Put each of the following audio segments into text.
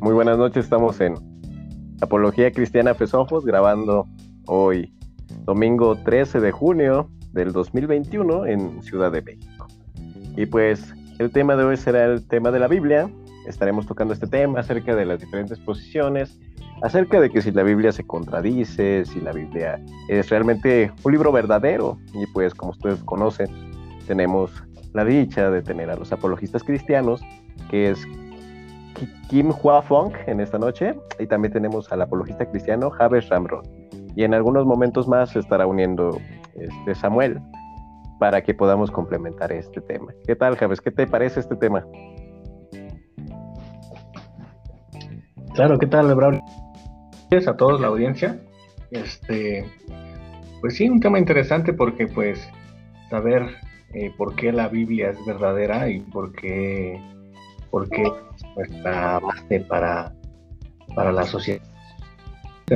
Muy buenas noches, estamos en Apología Cristiana Fesojos grabando hoy, domingo 13 de junio del 2021 en Ciudad de México. Y pues el tema de hoy será el tema de la Biblia. Estaremos tocando este tema acerca de las diferentes posiciones, acerca de que si la Biblia se contradice, si la Biblia es realmente un libro verdadero. Y pues como ustedes conocen, tenemos la dicha de tener a los apologistas cristianos, que es Kim Hua Fong en esta noche, y también tenemos al apologista cristiano Javes Ramrod. Y en algunos momentos más se estará uniendo este Samuel para que podamos complementar este tema. ¿Qué tal, Javes? ¿Qué te parece este tema? Claro, ¿qué tal, Braulio? Gracias a todos la audiencia. Este, pues sí, un tema interesante porque pues saber eh, por qué la Biblia es verdadera y por qué, por qué nuestra base para, para la sociedad.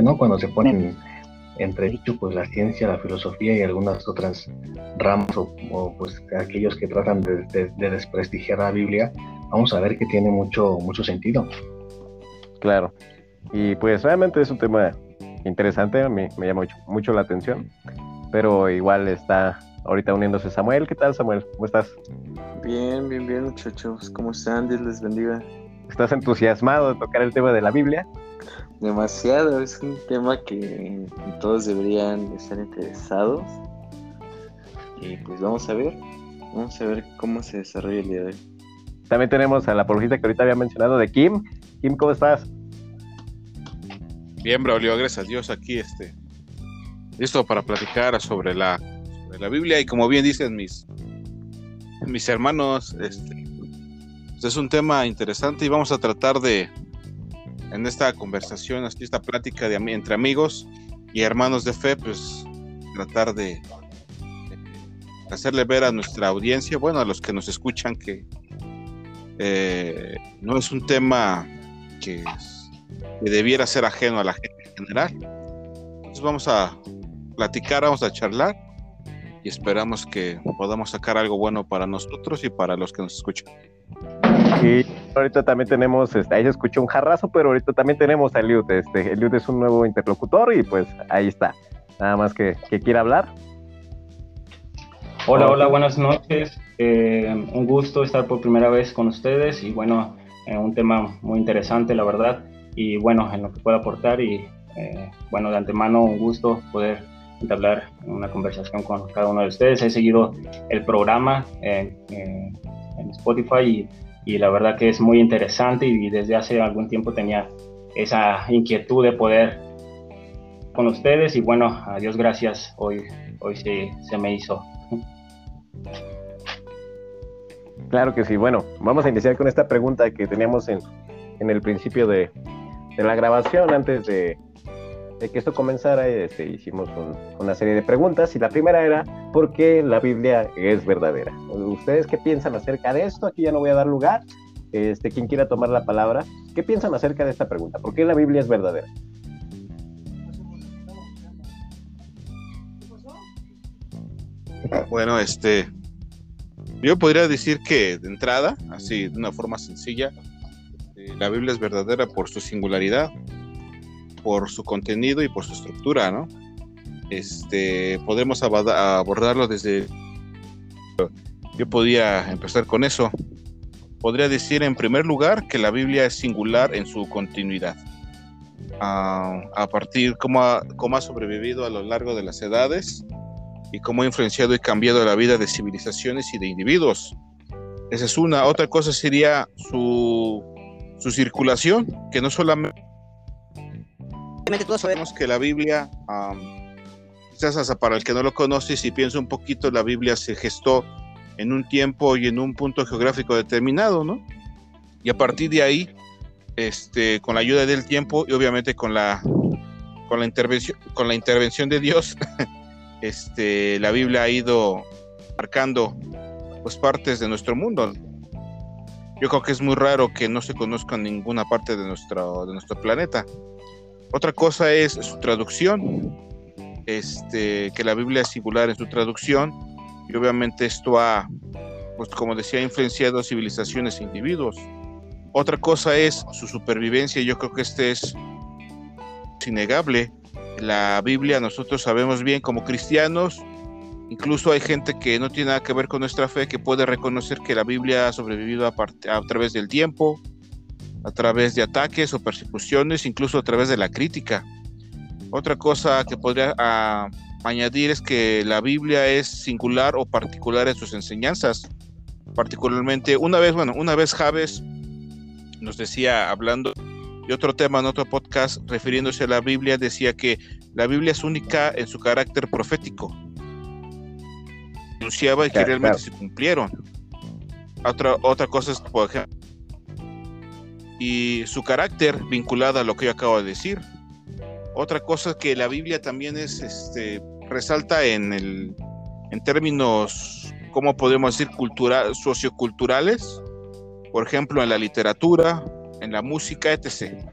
¿no? Cuando se ponen entre dicho pues la ciencia, la filosofía y algunas otras ramas o, pues aquellos que tratan de, desprestigiar la Biblia, vamos a ver que tiene mucho, mucho sentido. Claro. Y pues realmente es un tema interesante, a mí me llama mucho, mucho la atención, pero igual está ahorita uniéndose Samuel. ¿Qué tal, Samuel? ¿Cómo estás? Bien, bien, bien, muchachos. ¿Cómo están? Dios les bendiga. ¿Estás entusiasmado de tocar el tema de la Biblia? Demasiado, es un tema que todos deberían estar interesados. Y pues vamos a ver, vamos a ver cómo se desarrolla el día de hoy. También tenemos a la apologista que ahorita había mencionado de Kim. Kim, ¿cómo estás? Bien, Braulio, gracias a Dios aquí, este, listo para platicar sobre la la Biblia y como bien dicen mis, mis hermanos, este, pues es un tema interesante y vamos a tratar de, en esta conversación, esta plática de, entre amigos y hermanos de fe, pues tratar de, hacerle ver a nuestra audiencia, bueno, a los que nos escuchan, que eh, no es un tema que, que, debiera ser ajeno a la gente en general. Entonces vamos a platicar, vamos a charlar y esperamos que podamos sacar algo bueno para nosotros y para los que nos escuchan. Y ahorita también tenemos, este, ahí se escuchó un jarrazo, pero ahorita también tenemos a Eliud. Este, Eliud es un nuevo interlocutor y pues ahí está. Nada más que, que quiera hablar. Hola, hola, buenas noches. Eh, un gusto estar por primera vez con ustedes y bueno, eh, un tema muy interesante, la verdad. Y bueno, en lo que pueda aportar y eh, bueno, de antemano un gusto poder entablar una conversación con cada uno de ustedes. He seguido el programa en, Spotify y, la verdad que es muy interesante y desde hace algún tiempo tenía esa inquietud de poder con ustedes y bueno, a Dios gracias, hoy, hoy se, se me hizo. Claro que sí. Bueno, vamos a iniciar con esta pregunta que teníamos en, en el principio de, de la grabación antes de, de que esto comenzara, este, hicimos una serie de preguntas y la primera era, ¿por qué la Biblia es verdadera? ¿Ustedes qué piensan acerca de esto? Aquí ya no voy a dar lugar. Este, quien quiera tomar la palabra, ¿qué piensan acerca de esta pregunta? ¿Por qué la Biblia es verdadera? Bueno, este, yo podría decir que de entrada, así de una forma sencilla, eh, la Biblia es verdadera por su singularidad, por su contenido y por su estructura, ¿no? Este, podemos abordarlo desde... Yo podía empezar con eso. Podría decir en primer lugar que la Biblia es singular en su continuidad. Ah, a partir cómo ha, cómo ha sobrevivido a lo largo de las edades y cómo ha influenciado y cambiado la vida de civilizaciones y de individuos. Esa es una. Otra cosa sería su, su circulación, que no solamente todos sabemos que la Biblia, quizás hasta para el que no lo conoce, si piensa un poquito, la Biblia se gestó en un tiempo y en un punto geográfico determinado, ¿no? Y a partir de ahí, este, con la ayuda del tiempo y obviamente con la, con la, intervención, con la intervención de Dios, este, la Biblia ha ido marcando pues, partes de nuestro mundo. Yo creo que es muy raro que no se conozca ninguna parte de nuestro, de nuestro planeta. Otra cosa es su traducción, este, que la Biblia es singular en su traducción y obviamente esto ha, pues como decía, influenciado civilizaciones e individuos. Otra cosa es su supervivencia. Yo creo que este es innegable. La Biblia, nosotros sabemos bien como cristianos, incluso hay gente que no tiene nada que ver con nuestra fe, que puede reconocer que la Biblia ha sobrevivido a, a través del tiempo, a través de ataques o persecuciones, incluso a través de la crítica. Otra cosa que podría ah, añadir es que la Biblia es singular o particular en sus enseñanzas. Particularmente, una vez, bueno, una vez Javes nos decía, hablando de otro tema en otro podcast, refiriéndose a la Biblia, decía que la Biblia es única en su carácter profético. Anunciaba y que realmente se cumplieron. Otra, otra cosa es, por ejemplo, y su carácter vinculado a lo que yo acabo de decir. Otra cosa que la Biblia también es, este, resalta en el, en términos, ¿cómo podemos decir? Cultural, socioculturales, por ejemplo, en la literatura, en la música, etc.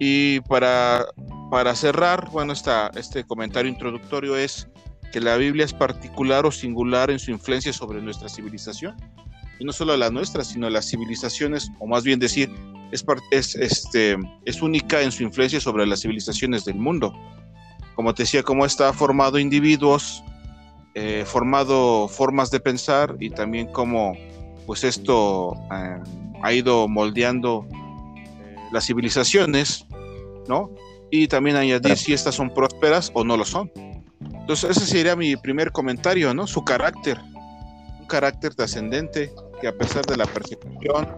Y para, para cerrar, bueno, esta, este comentario introductorio es que la Biblia es particular o singular en su influencia sobre nuestra civilización y no solo la nuestra, sino las civilizaciones, o más bien decir, es, es, este, es única en su influencia sobre las civilizaciones del mundo. Como te decía, cómo está formado individuos, eh, formado formas de pensar y también cómo pues esto eh, ha ido moldeando eh, las civilizaciones, ¿no? Y también añadir si estas son prósperas o no lo son. Entonces ese sería mi primer comentario, ¿no? Su carácter, un carácter trascendente, que a pesar de la persecución,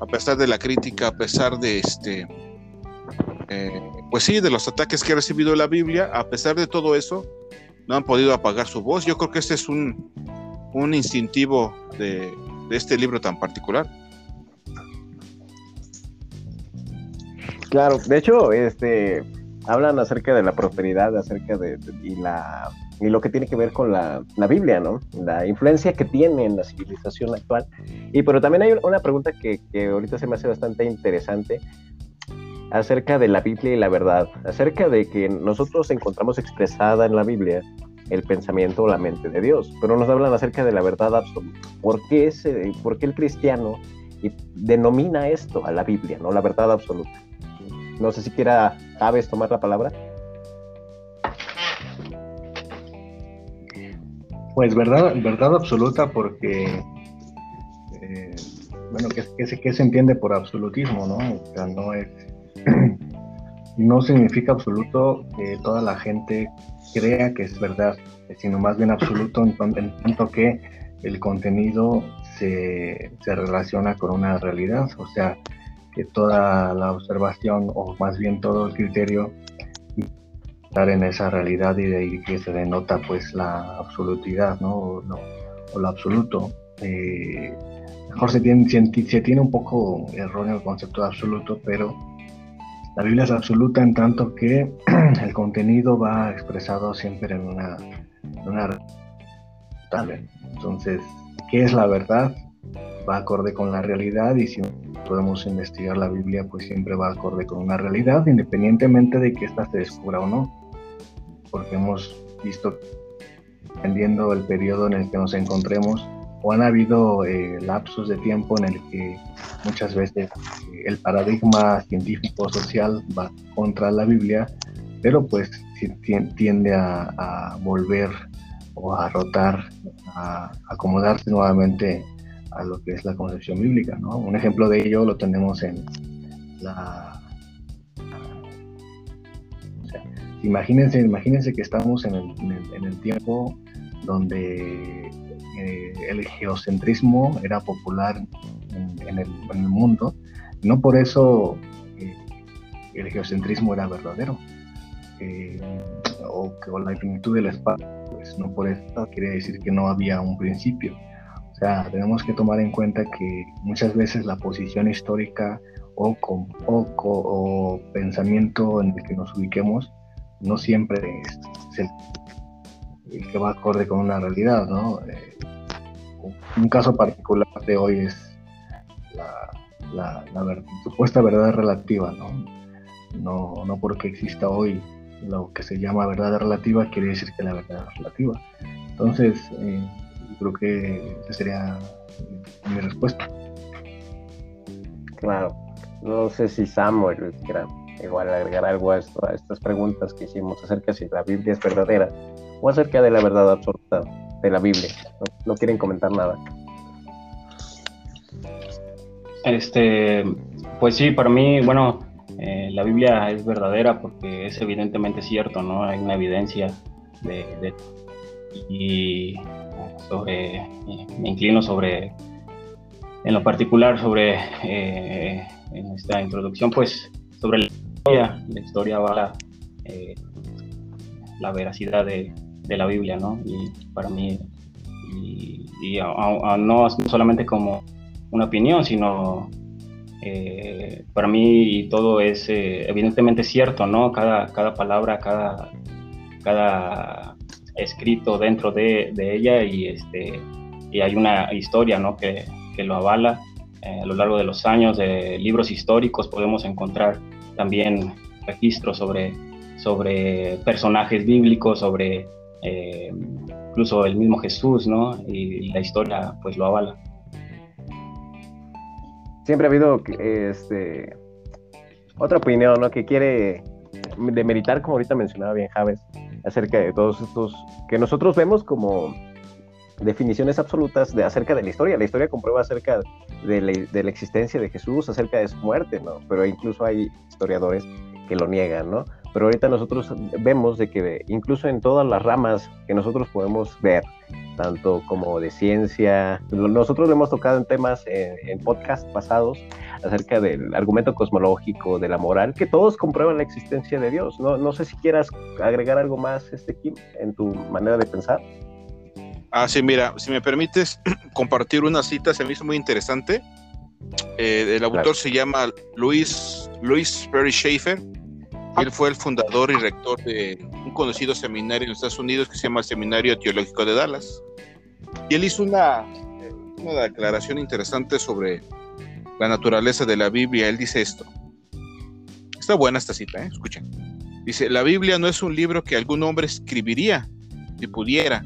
a pesar de la crítica, a pesar de este, eh, pues sí, de los ataques que ha recibido la Biblia, a pesar de todo eso, no han podido apagar su voz. Yo creo que este es un, un instintivo de, de este libro tan particular. Claro, de hecho, este hablan acerca de la prosperidad, acerca de, y la y lo que tiene que ver con la, la, Biblia, ¿no? La influencia que tiene en la civilización actual. Y pero también hay una pregunta que, que ahorita se me hace bastante interesante acerca de la Biblia y la verdad, acerca de que nosotros encontramos expresada en la Biblia el pensamiento o la mente de Dios, pero nos hablan acerca de la verdad absoluta. ¿Por qué, ese, por qué el cristiano denomina esto a la Biblia, no la verdad absoluta? No sé si quiera Aves tomar la palabra. Pues verdad, verdad absoluta porque, eh, bueno, ¿qué, se, se entiende por absolutismo, no? O sea, no es, no significa absoluto que toda la gente crea que es verdad, sino más bien absoluto en, tanto que el contenido se, se relaciona con una realidad, o sea, que toda la observación o más bien todo el criterio estar en esa realidad y de ahí que se denota pues la absolutidad, ¿no? O, lo absoluto. Eh, mejor se tiene, se, tiene un poco erróneo el concepto de absoluto, pero la Biblia es absoluta en tanto que el contenido va expresado siempre en una, en una entonces, ¿qué es la verdad? Va acorde con la realidad y si podemos investigar la Biblia, pues siempre va acorde con una realidad, independientemente de que ésta se descubra o no porque hemos visto, dependiendo del periodo en el que nos encontremos, o han habido eh, lapsos de tiempo en el que muchas veces eh, el paradigma científico-social va contra la Biblia, pero pues tiende a, volver o a rotar, a acomodarse nuevamente a lo que es la concepción bíblica. ¿no? Un ejemplo de ello lo tenemos en la Imagínense, imagínense que estamos en el, tiempo donde eh, el geocentrismo era popular en, el, mundo. No por eso eh, el geocentrismo era verdadero. Eh, o, que la infinitud del espacio, pues no por eso quiere decir que no había un principio. O sea, tenemos que tomar en cuenta que muchas veces la posición histórica o con o pensamiento en el que nos ubiquemos no siempre es el, que va acorde con una realidad, ¿no? Eh, un caso particular de hoy es la, supuesta verdad relativa, ¿no? ¿no? No porque exista hoy lo que se llama verdad relativa quiere decir que la verdad es relativa. Entonces, eh, creo que esa sería mi respuesta. Claro. No sé si Samuel quiera igual agregar algo a, esto, a estas preguntas que hicimos acerca de si la Biblia es verdadera o acerca de la verdad absoluta de la Biblia. No, quieren comentar nada. Este, pues sí, para mí, bueno, eh, la Biblia es verdadera porque es evidentemente cierto, ¿no? Hay una evidencia de, y sobre, me inclino sobre, en lo particular sobre, eh, esta introducción, pues sobre la historia, la historia va eh, la veracidad de, de, la Biblia, ¿no? Y para mí, y, no solamente como una opinión, sino eh, para mí todo es evidentemente cierto, ¿no? Cada, cada palabra, cada, cada escrito dentro de, de, ella y, este, y hay una historia ¿no? que, que lo avala. Eh, a lo largo de los años de libros históricos podemos encontrar también registros sobre, sobre personajes bíblicos, sobre eh, incluso el mismo Jesús, ¿no? Y, la historia pues lo avala. Siempre ha habido este, otra opinión, ¿no? Que quiere demeritar, como ahorita mencionaba bien Javes, acerca de todos estos que nosotros vemos como definiciones absolutas de acerca de la historia. La historia comprueba acerca de la, de la, existencia de Jesús, acerca de su muerte, ¿no? Pero incluso hay historiadores que lo niegan, ¿no? Pero ahorita nosotros vemos de que incluso en todas las ramas que nosotros podemos ver, tanto como de ciencia, nosotros lo hemos tocado en temas en, en podcast pasados acerca del argumento cosmológico, de la moral, que todos comprueban la existencia de Dios. No, no sé si quieras agregar algo más, este Kim, en tu manera de pensar. Ah, sí, mira, si me permites compartir una cita, se me hizo muy interesante. Eh, el autor se llama Luis, Luis Perry Schaefer. Él fue el fundador y rector de un conocido seminario en Estados Unidos que se llama el Seminario Teológico de Dallas. Y él hizo una, una declaración interesante sobre la naturaleza de la Biblia. Él dice esto. Está buena esta cita, ¿eh? escuchen. Dice, la Biblia no es un libro que algún hombre escribiría si pudiera,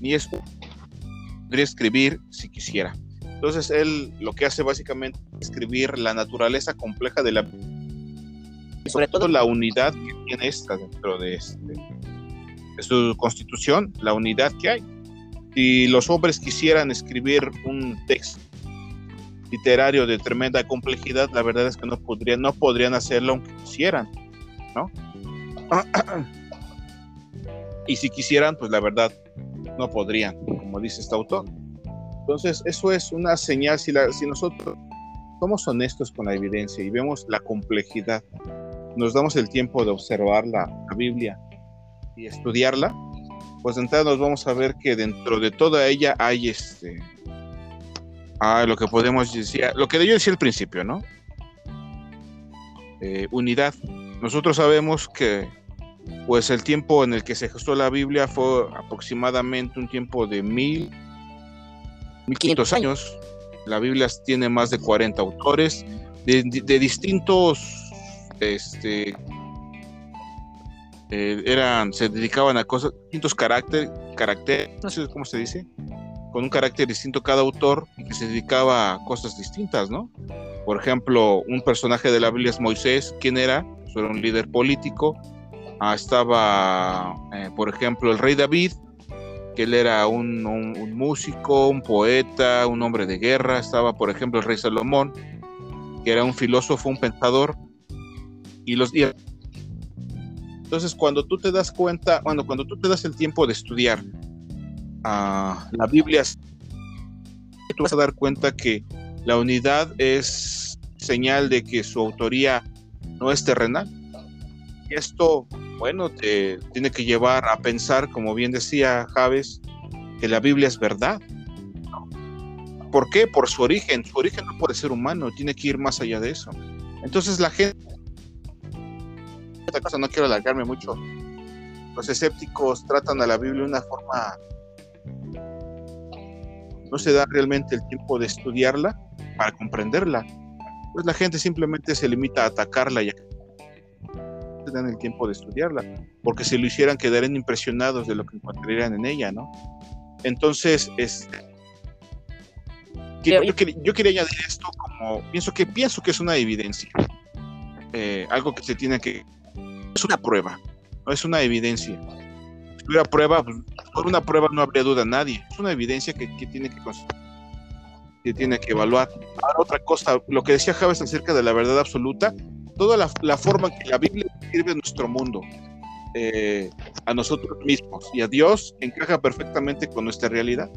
ni es podría escribir si quisiera. Entonces él lo que hace básicamente es escribir la naturaleza compleja de la y sobre todo la unidad que tiene esta dentro de, este, de su constitución, la unidad que hay. Si los hombres quisieran escribir un texto literario de tremenda complejidad, la verdad es que no podrían, no podrían hacerlo aunque quisieran, ¿no? y si quisieran, pues la verdad no podrían, como dice este autor. Entonces, eso es una señal, si, nosotros somos honestos con la evidencia y vemos la complejidad, nos damos el tiempo de observar la, Biblia y estudiarla, pues entonces nos vamos a ver que dentro de toda ella hay este, Ah, lo que podemos decir, lo que yo decía al principio, ¿no? Eh, unidad. Nosotros sabemos que pues el tiempo en el que se gestó la Biblia fue aproximadamente un tiempo de mil, mil quinientos años. La Biblia tiene más de 40 autores de, distintos, este, eh, eran, se dedicaban a cosas, distintos caracteres, carácter, no sé cómo se dice, con un carácter distinto cada autor y que se dedicaba a cosas distintas, ¿no? Por ejemplo, un personaje de la Biblia es Moisés, ¿quién era? Pues era un líder político. Ah, estaba, eh, por ejemplo, el rey David, que él era un, músico, un poeta, un hombre de guerra. Estaba, por ejemplo, el rey Salomón, que era un filósofo, un pensador. Y los días. Entonces, cuando tú te das cuenta, bueno, cuando tú te das el tiempo de estudiar la Biblia, tú vas a dar cuenta que la unidad es señal de que su autoría no es terrenal. Esto, bueno, te tiene que llevar a pensar, como bien decía Javes, que la Biblia es verdad. ¿Por qué? Por su origen. Su origen no puede ser humano, tiene que ir más allá de eso. Entonces la gente, esta cosa no quiero alargarme mucho, los escépticos tratan a la Biblia de una forma no se da realmente el tiempo de estudiarla para comprenderla. Pues la gente simplemente se limita a atacarla y no dan el tiempo de estudiarla, porque si lo hicieran quedarían impresionados de lo que encontrarían en ella, ¿no? Entonces, es, yo, quería añadir esto como pienso que, pienso que es una evidencia, eh, algo que se tiene que, es una prueba, no es una evidencia. Si hubiera prueba, pues, por una prueba no habría duda nadie, es una evidencia que, que tiene que que tiene que evaluar. Ahora, otra cosa, lo que decía Javes acerca de la verdad absoluta, toda la, la forma que la Biblia describe nuestro mundo, eh, a nosotros mismos y a Dios encaja perfectamente con nuestra realidad.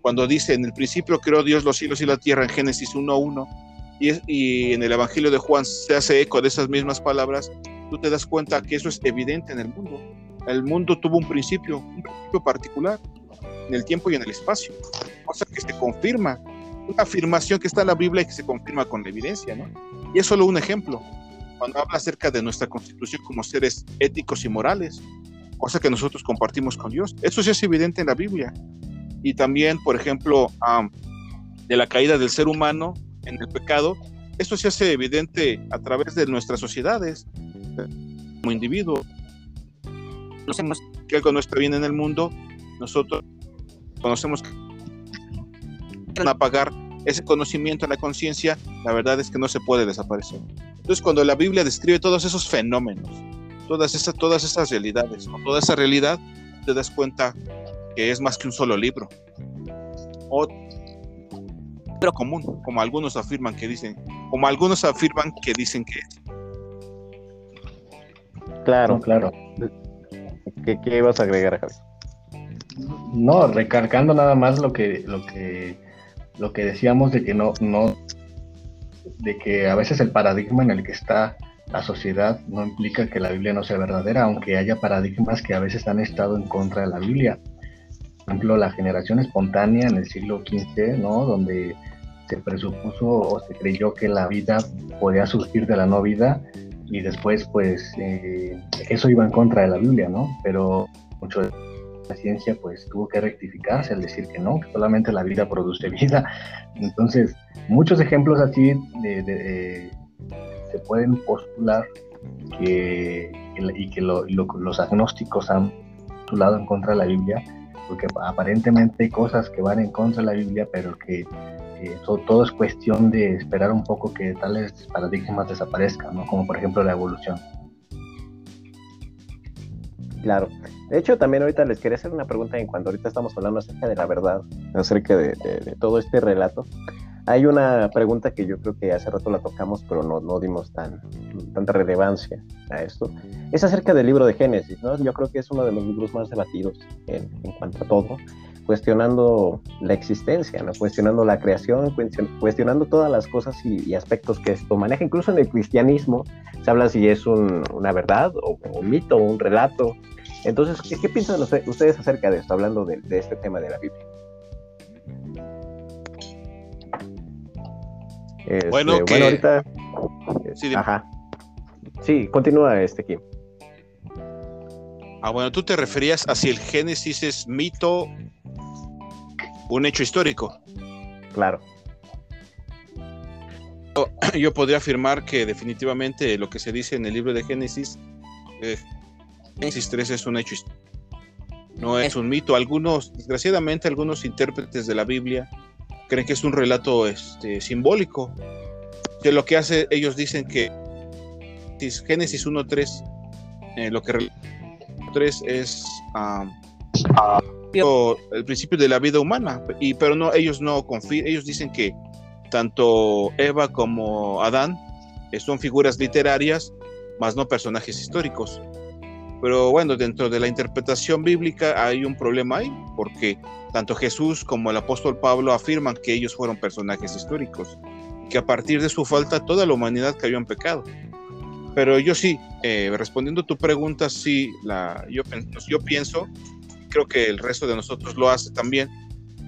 Cuando dice, en el principio creó Dios los cielos y la tierra en Génesis 1.1 y, y en el Evangelio de Juan se hace eco de esas mismas palabras, tú te das cuenta que eso es evidente en el mundo. El mundo tuvo un principio, un principio particular, en el tiempo y en el espacio, cosa que se confirma, una afirmación que está en la Biblia y que se confirma con la evidencia, ¿no? Y es solo un ejemplo cuando habla acerca de nuestra constitución como seres éticos y morales, cosa que nosotros compartimos con Dios. Eso sí es evidente en la Biblia. Y también, por ejemplo, de la caída del ser humano en el pecado, eso se hace evidente a través de nuestras sociedades, como individuo. Conocemos que algo no está bien en el mundo, nosotros conocemos que apagar ese conocimiento en la conciencia, la verdad es que no se puede desaparecer. Entonces, cuando la Biblia describe todos esos fenómenos, todas esas, todas esas realidades, o toda esa realidad, te das cuenta que es más que un solo libro. O pero común, como algunos afirman que dicen, como algunos afirman que dicen que es. Claro, claro. ¿Qué, qué ibas a agregar, Javi? No, recargando nada más lo que, lo que, lo que decíamos de que no, no de que a veces el paradigma en el que está la sociedad no implica que la Biblia no sea verdadera, aunque haya paradigmas que a veces han estado en contra de la Biblia. Por ejemplo, la generación espontánea en el siglo XV, ¿no? donde se presupuso o se creyó que la vida podía surgir de la no vida y después pues eh, eso iba en contra de la Biblia, ¿no? Pero mucho la ciencia pues tuvo que rectificarse al decir que no, que solamente la vida produce vida. Entonces, muchos ejemplos así de, se pueden postular que, y que los agnósticos han postulado en contra de la Biblia, porque aparentemente hay cosas que van en contra de la Biblia, pero que todo, todo, es cuestión de esperar un poco que tales paradigmas desaparezcan, ¿no? como por ejemplo la evolución. Claro. De hecho, también ahorita les quería hacer una pregunta en cuanto ahorita estamos hablando acerca de la verdad, acerca de, todo este relato. Hay una pregunta que yo creo que hace rato la tocamos, pero no, no dimos tan, tanta relevancia a esto. Es acerca del libro de Génesis, ¿no? Yo creo que es uno de los libros más debatidos en, en cuanto a todo, cuestionando la existencia, ¿no? Cuestionando la creación, cuestionando todas las cosas y, aspectos que esto maneja. Incluso en el cristianismo se habla si es una verdad o un mito un relato entonces, ¿qué, piensan ustedes acerca de esto, hablando de, este tema de la Biblia? Este, bueno, que... ahorita... Sí, ajá. Sí, continúa este aquí. Ah, bueno, tú te referías a si el Génesis es mito, un hecho histórico. Claro. Yo podría afirmar que definitivamente lo que se dice en el libro de Génesis eh, Génesis 3 es un hecho histórico. No es un mito. Algunos, desgraciadamente, algunos intérpretes de la Biblia creen que es un relato este, simbólico. Que lo que hace, ellos dicen que Génesis 1.3, eh, lo que 3 es el principio de la vida humana, y, pero no, ellos no confían, ellos dicen que tanto Eva como Adán son figuras literarias, más no personajes históricos. Pero bueno, dentro de la interpretación bíblica hay un problema ahí, porque tanto Jesús como el apóstol Pablo afirman que ellos fueron personajes históricos, que a partir de su falta toda la humanidad cayó en pecado. Pero yo sí, eh, respondiendo a tu pregunta, sí, la, yo, yo pienso, creo que el resto de nosotros lo hace también,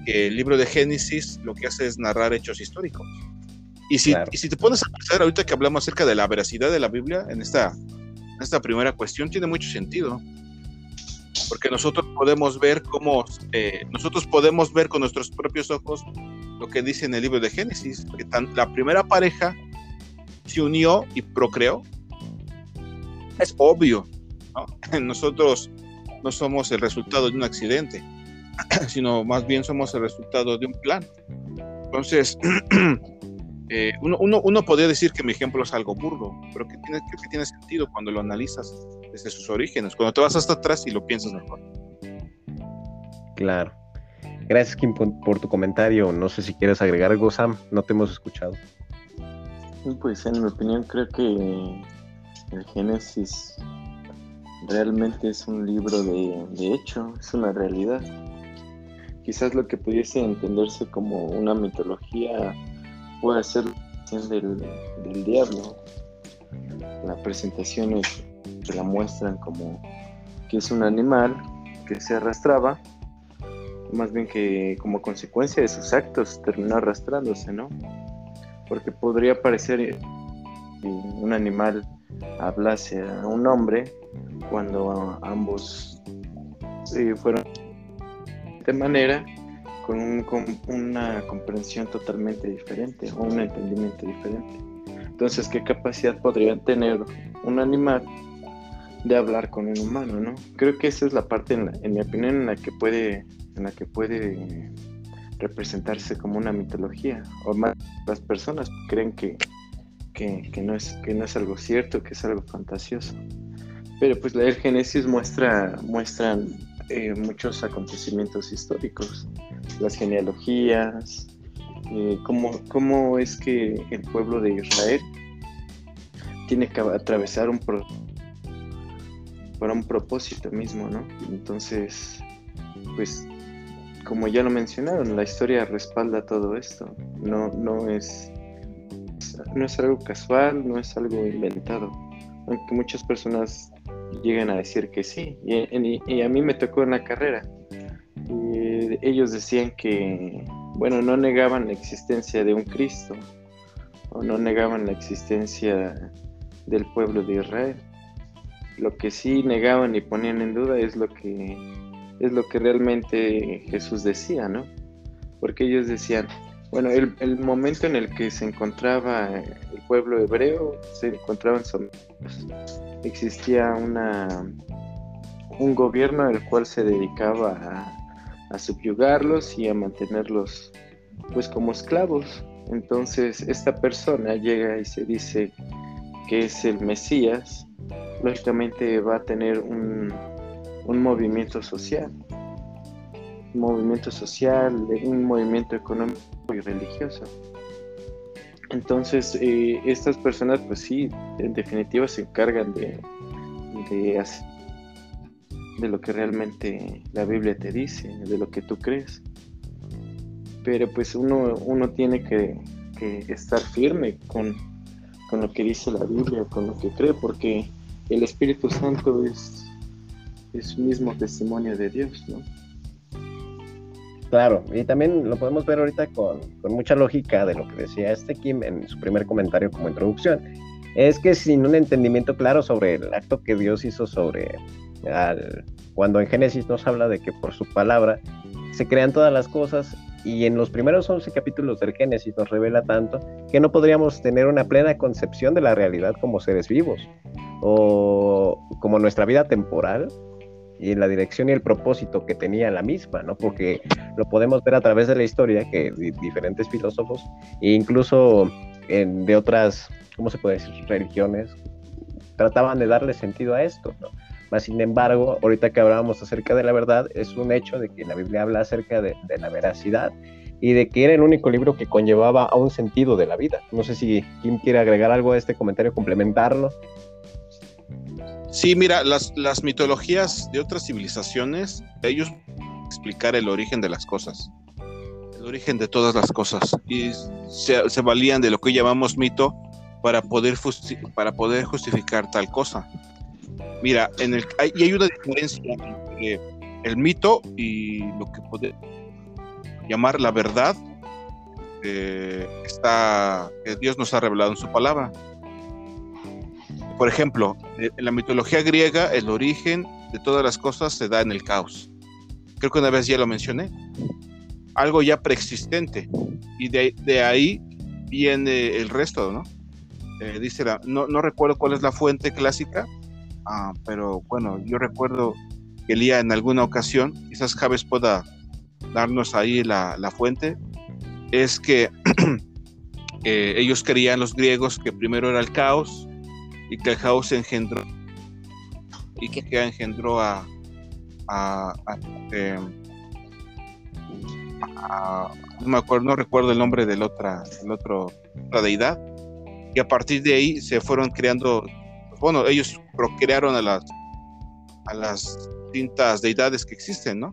que el libro de Génesis lo que hace es narrar hechos históricos. Y si, y si te pones a pensar ahorita que hablamos acerca de la veracidad de la Biblia en esta esta primera cuestión tiene mucho sentido. Porque nosotros podemos ver cómo, eh, nosotros podemos ver con nuestros propios ojos lo que dice en el libro de Génesis, que la primera pareja se unió y procreó. Es obvio, Nosotros no somos el resultado de un accidente, sino más bien somos el resultado de un plan. Entonces, eh, uno, uno, uno, podría decir que mi ejemplo es algo burdo, pero que tiene, creo que tiene sentido cuando lo analizas desde sus orígenes, cuando te vas hasta atrás y lo piensas mejor. Claro. Gracias, Kim, por tu comentario. No sé si quieres agregar algo, Sam. No te hemos escuchado. Pues en mi opinión creo que el Génesis realmente es un libro de, de hecho, es una realidad. Quizás lo que pudiese entenderse como una mitología puede ser del, del diablo. Las presentaciones que la muestran como que es un animal que se arrastraba, más bien que como consecuencia de sus actos terminó arrastrándose, ¿no? Porque podría parecer que un animal hablase a un hombre cuando ambos eh, fueron de manera con, una comprensión totalmente diferente o un entendimiento diferente. Entonces, ¿qué capacidad podría tener un animal de hablar con un humano, no? Creo que esa es la parte, en, mi opinión, en la que puede, en la que puede representarse como una mitología. O más las personas creen que, que, no es, que no es algo cierto, que es algo fantasioso. Pero pues la Génesis muestra, muestran eh, muchos acontecimientos históricos, las genealogías, eh, cómo, es que el pueblo de Israel tiene que atravesar un para un propósito mismo, ¿no? Entonces, pues, como ya lo mencionaron, la historia respalda todo esto. No, no es, no es algo casual, no es algo inventado. Aunque muchas personas llegan a decir que sí. Y, a mí me tocó en la carrera. Y ellos decían que, bueno, no negaban la existencia de un Cristo o no negaban la existencia del pueblo de Israel. Lo que sí negaban y ponían en duda es lo que es lo que realmente Jesús decía, ¿no? Porque ellos decían, bueno, el, el momento en el que se encontraba el pueblo hebreo, se encontraban sometidos existía una, un gobierno el cual se dedicaba a, subyugarlos y a mantenerlos pues como esclavos. Entonces esta persona llega y se dice que es el Mesías, lógicamente va a tener un, un movimiento social, un movimiento social, un movimiento económico y religioso. Entonces, eh, estas personas, pues sí, en definitiva se encargan de, de, de lo que realmente la Biblia te dice, de lo que tú crees. Pero pues uno, uno tiene que, estar firme con, con, lo que dice la Biblia, con lo que cree, porque el Espíritu Santo es, es mismo testimonio de Dios, ¿no? Claro, y también lo podemos ver ahorita con, mucha lógica de lo que decía este Kim en su primer comentario como introducción. Es que sin un entendimiento claro sobre el acto que Dios hizo sobre cuando en Génesis nos habla de que por su palabra se crean todas las cosas y en los primeros 11 capítulos del Génesis nos revela tanto que no podríamos tener una plena concepción de la realidad como seres vivos o como nuestra vida temporal y la dirección y el propósito que tenía la misma, ¿no? Porque lo podemos ver a través de la historia que diferentes filósofos e incluso de otras, ¿cómo se puede decir?, religiones, trataban de darle sentido a esto, ¿no? Mas, sin embargo, ahorita que hablábamos acerca de la verdad, es un hecho de que la Biblia habla acerca de, de la veracidad y de que era el único libro que conllevaba a un sentido de la vida. No sé si Kim quiere agregar algo a este comentario, complementarlo. Sí, mira, las, las mitologías de otras civilizaciones, ellos explicar el origen de las cosas, el origen de todas las cosas, y se, valían de lo que llamamos mito para poder, para poder justificar tal cosa. Mira, en el, hay, hay una diferencia entre el mito y lo que podemos llamar la verdad eh, está, que Dios nos ha revelado en su palabra. Por ejemplo, en la mitología griega el origen de todas las cosas se da en el caos. Creo que una vez ya lo mencioné. Algo ya preexistente. Y de, ahí viene el resto, ¿no? Eh, dice la, no, no, recuerdo cuál es la fuente clásica, ah, pero bueno, yo recuerdo que Elía en alguna ocasión, quizás Javes pueda darnos ahí la, la fuente, es que ellos creían los griegos que primero era el caos y que el caos engendró y que engendró a, a, em, no me acuerdo, no recuerdo el nombre del otra, el otro, otra deidad, y a partir de ahí se fueron creando, bueno, ellos procrearon a las, a las distintas deidades que existen, ¿no?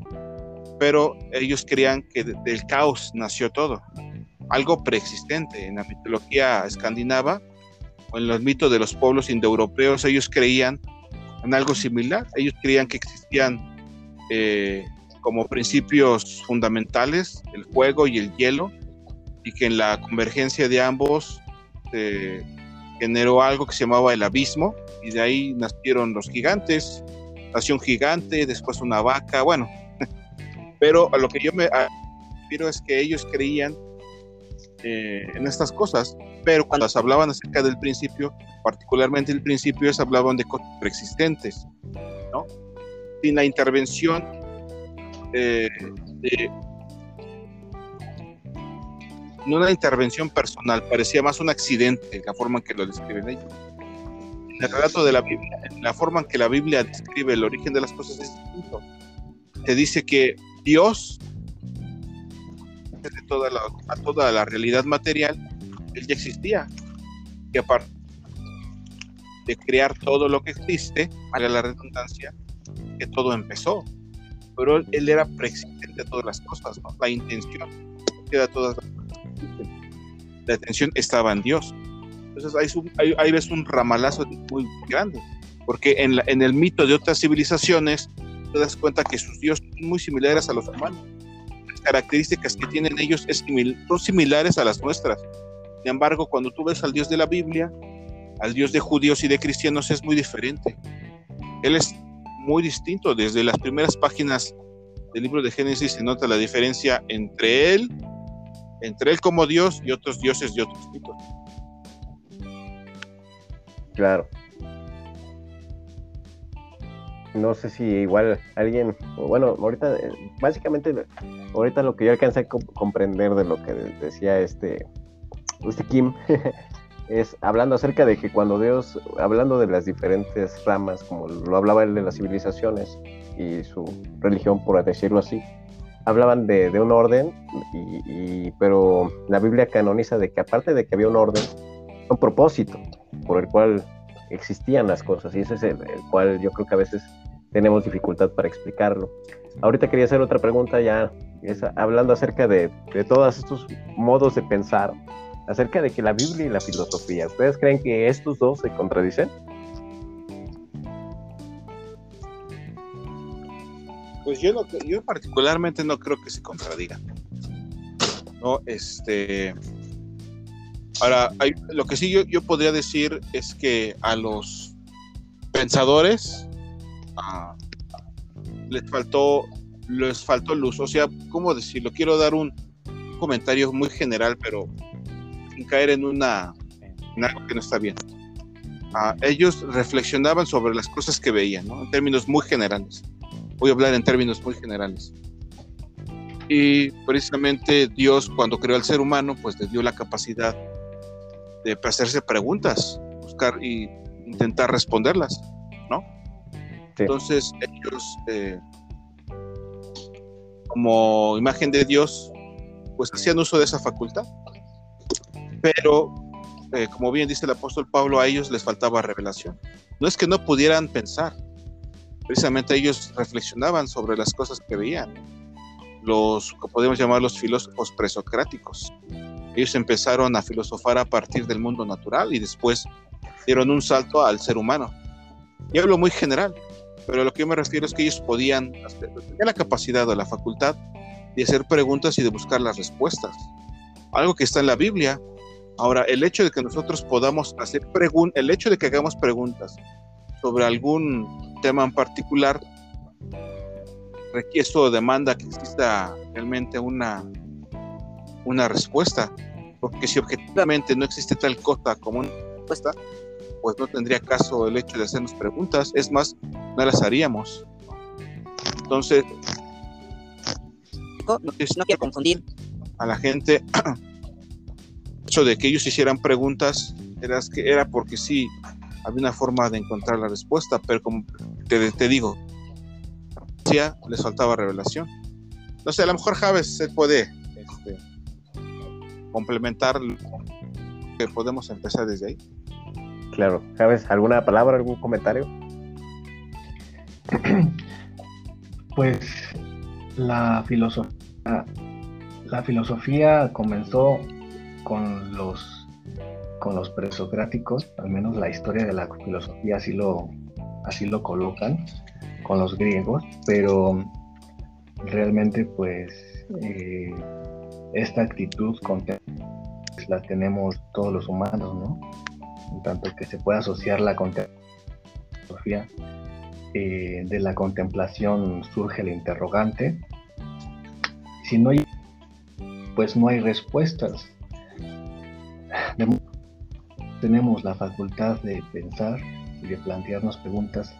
Pero ellos creían que del caos nació todo, algo preexistente. En la mitología escandinava en los mitos de los pueblos indoeuropeos, ellos creían en algo similar. Ellos creían que existían eh, como principios fundamentales el fuego y el hielo y que en la convergencia de ambos se generó algo que se llamaba el abismo y de ahí nacieron los gigantes, nació un gigante, después una vaca, bueno, pero a lo que yo me refiero es que ellos creían eh, en estas cosas, pero cuando hablaban acerca del principio, particularmente el principio, es hablaban de cosas preexistentes, ¿no? Sin la intervención eh, no una intervención personal, parecía más un accidente, la forma en que lo describen ellos. En el relato de la Biblia, la forma en que la Biblia describe el origen de las cosas es distinto. Te dice que Dios, de toda la, a toda la realidad material, Él ya existía. Que aparte de crear todo lo que existe, para la redundancia, que todo empezó pero él, era preexistente a todas las cosas, ¿no? La intención era todas las La intención estaba en Dios. Entonces ahí, ves un ramalazo muy grande, porque en, en el mito de otras civilizaciones te das cuenta que sus dioses son muy similares a los humanos. Características que tienen ellos es son similares a las nuestras. Sin embargo, cuando tú ves al Dios de la Biblia, al Dios de judíos y de cristianos es muy diferente. Él es muy distinto. Desde las primeras páginas del libro de Génesis se nota la diferencia entre él, entre él como Dios y otros dioses de otros mitos. Claro. No sé si igual alguien, bueno, ahorita, básicamente, ahorita lo que yo alcancé a comprender de lo que decía este, este Kim, es hablando acerca de que cuando Dios, hablando de las diferentes ramas, como lo hablaba él de las civilizaciones y su religión, por decirlo así, hablaban de, un orden, y, pero la Biblia canoniza de que aparte de que había un orden, un propósito por el cual existían las cosas, y ese es el, cual yo creo que a veces tenemos dificultad para explicarlo. Ahorita quería hacer otra pregunta ya, hablando acerca de, de todos estos modos de pensar acerca de que la Biblia y la filosofía, ¿ustedes creen que estos dos se contradicen? Pues yo, no, particularmente no creo que se contradigan. No, este. Ahora, lo que sí yo, yo, podría decir es que a los pensadores ah, les faltó les faltó luz. O sea, ¿cómo decirlo? Quiero dar un comentario muy general, pero sin caer en una en algo que no está bien. Ah, ellos reflexionaban sobre las cosas que veían, ¿no? en términos muy generales. Voy a hablar en términos muy generales. Y precisamente Dios, cuando creó al ser humano, pues le dio la capacidad de hacerse preguntas, buscar y intentar responderlas, ¿no? Entonces ellos, eh, como imagen de Dios, pues hacían uso de esa facultad pero eh, como bien dice el apóstol Pablo, a ellos les faltaba revelación. No es que no pudieran pensar, precisamente ellos reflexionaban sobre las cosas que veían. Los, podemos llamar los filósofos presocráticos. Ellos empezaron a filosofar a partir del mundo natural y después dieron un salto al ser humano. Y hablo muy general, pero a lo que yo me refiero es que ellos podían, tener la capacidad o la facultad de hacer preguntas y de buscar las respuestas. Algo que está en la Biblia, Ahora, el hecho de que nosotros podamos hacer preguntas, el hecho de que hagamos preguntas sobre algún tema en particular, requiere esto demanda que exista realmente una, una respuesta. Porque si objetivamente no existe tal cosa como una respuesta, pues no tendría caso el hecho de hacernos preguntas. Es más, no las haríamos. Entonces, no, no quiero confundir a la gente hecho de que ellos hicieran preguntas era, era porque sí, había una forma de encontrar la respuesta, pero como te, te digo, les faltaba revelación. No sé, a lo mejor Javes se puede este, complementar, que podemos empezar desde ahí. Claro, Javes, ¿alguna palabra, algún comentario? Pues la filosofía, la filosofía comenzó con los con los presocráticos, al menos la historia de la filosofía así lo así lo colocan con los griegos, pero realmente pues eh, esta actitud la tenemos todos los humanos, ¿no? En tanto que se puede asociar la filosofía eh, de la contemplación surge el interrogante. Si no hay, pues no hay respuestas. Tenemos la facultad de pensar y de plantearnos preguntas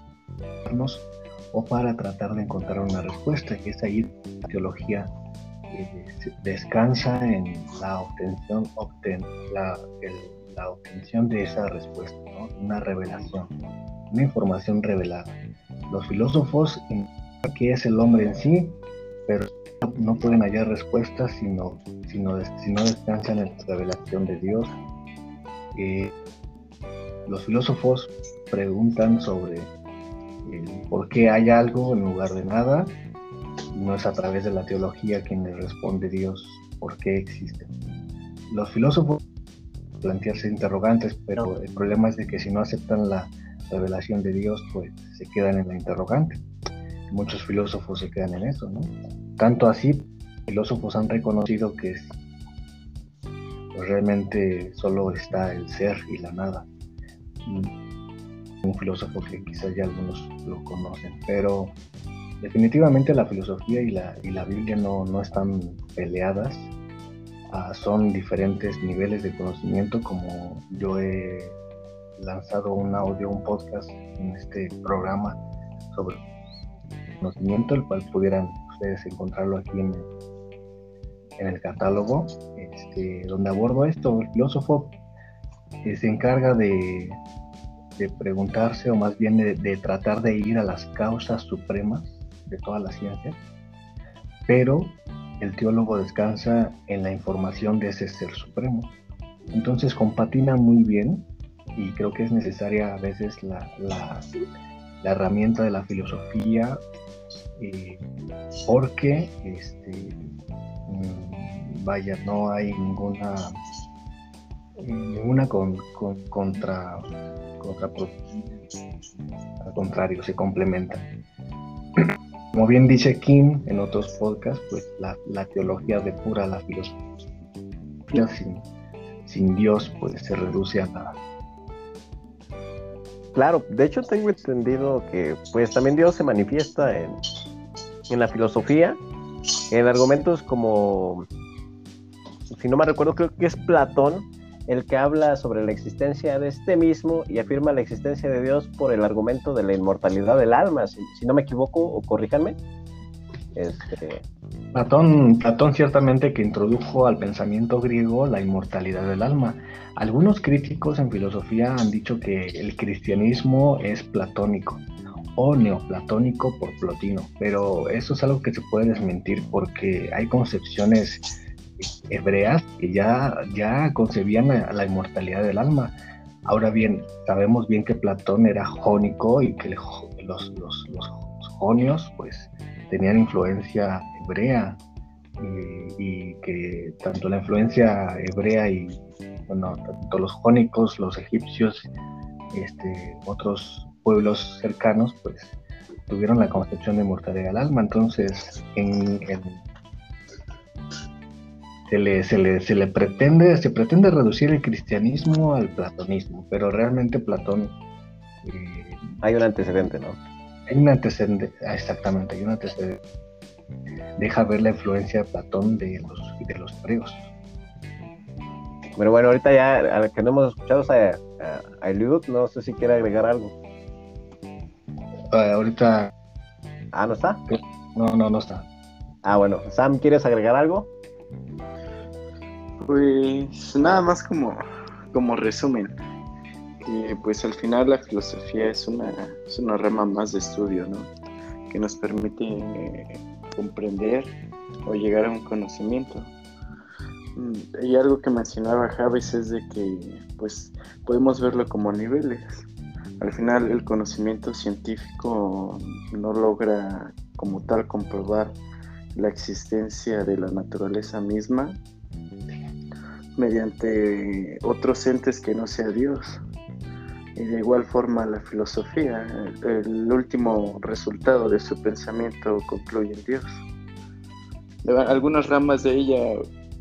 o para tratar de encontrar una respuesta, y es ahí la teología eh, descansa en la obtención, la, obtención de esa respuesta, una revelación, una información revelada. Los filósofos que es el hombre en sí, pero no pueden hallar respuestas sino, si no descansan en la revelación de Dios. Eh, los filósofos preguntan sobre por qué hay algo en lugar de nada. No es a través de la teología quien le responde Dios por qué existe. Los filósofos plantearse interrogantes, pero el problema es de que si no aceptan la revelación de Dios, pues se quedan en la interrogante. Muchos filósofos se quedan en eso, ¿no? Tanto así, filósofos han reconocido que pues, realmente solo está el ser y la nada. Un filósofo que quizás ya algunos lo conocen, pero definitivamente la filosofía y la, y la Biblia no, no están peleadas, ah, son diferentes niveles de conocimiento, como yo he lanzado un audio, un podcast en este programa sobre conocimiento, el cual pudieran ustedes encontrarlo aquí en, en el catálogo, este, donde abordo esto, el filósofo que se encarga de de preguntarse o más bien de, tratar de ir a las causas supremas de toda la ciencia, pero el teólogo descansa en la información de ese ser supremo. Entonces compatina muy bien y creo que es necesaria a veces la, la, herramienta de la filosofía eh, porque este, mm, vaya, no hay ninguna ninguna con, contra al contrario, se complementan. Como bien dice Kim en otros podcasts, pues la, teología depura la filosofía. Sin, sin Dios, pues se reduce a nada. Claro, de hecho tengo entendido que pues también Dios se manifiesta en, en la filosofía, en argumentos como, si no me recuerdo, creo que es Platón, el que habla sobre la existencia de este mismo y afirma la existencia de Dios por el argumento de la inmortalidad del alma, si, no me equivoco, o corríjanme. Este... Platón, Platón ciertamente que introdujo al pensamiento griego la inmortalidad del alma. Algunos críticos en filosofía han dicho que el cristianismo es platónico o neoplatónico por Plotino, pero eso es algo que se puede desmentir porque hay concepciones hebreas que ya, ya concebían la, inmortalidad del alma. Ahora bien, sabemos bien que Platón era jónico y que los, los, jonios pues tenían influencia hebrea y, que tanto la influencia hebrea y bueno, tanto los jónicos, los egipcios, este, otros pueblos cercanos pues tuvieron la concepción de inmortalidad del alma. Entonces, en, en se le, se le, se le pretende, se pretende reducir el cristianismo al platonismo, pero realmente Platón... Eh, hay un antecedente, ¿no? Hay un antecedente, ah, exactamente, hay un antecedente. Deja ver la influencia de Platón de los, de los griegos. Pero bueno, ahorita ya, a la que no hemos escuchado a, a, Eliud, no sé si quiere agregar algo. Ah, ahorita... Ah, ¿no está? No, no, no está. Ah, bueno. Sam, ¿quieres agregar algo? Pues nada más como, como resumen, que pues al final la filosofía es una, es una rama más de estudio, ¿no? Que nos permite comprender o llegar a un conocimiento. Mm, y algo que mencionaba Javes es de que pues podemos verlo como niveles. Al final el conocimiento científico no logra como tal comprobar la existencia de la naturaleza misma mediante otros entes que no sea Dios. Y de igual forma la filosofía, el, último resultado de su pensamiento concluye en Dios. Algunas ramas de ella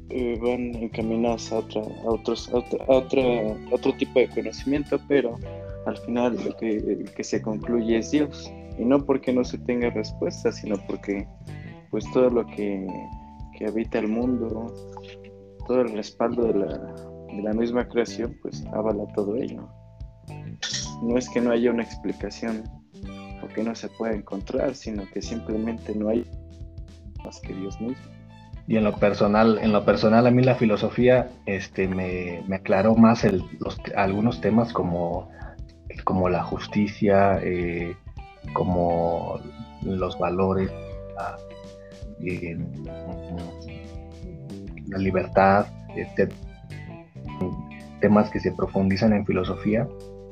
eh, van encaminadas a, otra, a, otros, a, otro tipo de conocimiento, pero al final lo que, que se concluye es Dios. Y no porque no se tenga respuesta, sino porque pues todo lo que, que habita el mundo, todo el respaldo de la, de la misma creación, pues avala todo ello. No es que no haya una explicación o que no se pueda encontrar, sino que simplemente no hay más que Dios mismo. Y en lo personal, en lo personal a mí la filosofía este, me, aclaró más los, algunos temas como, como la justicia, eh, como los valores, la, eh, la libertad, este, temas que se profundizan en filosofía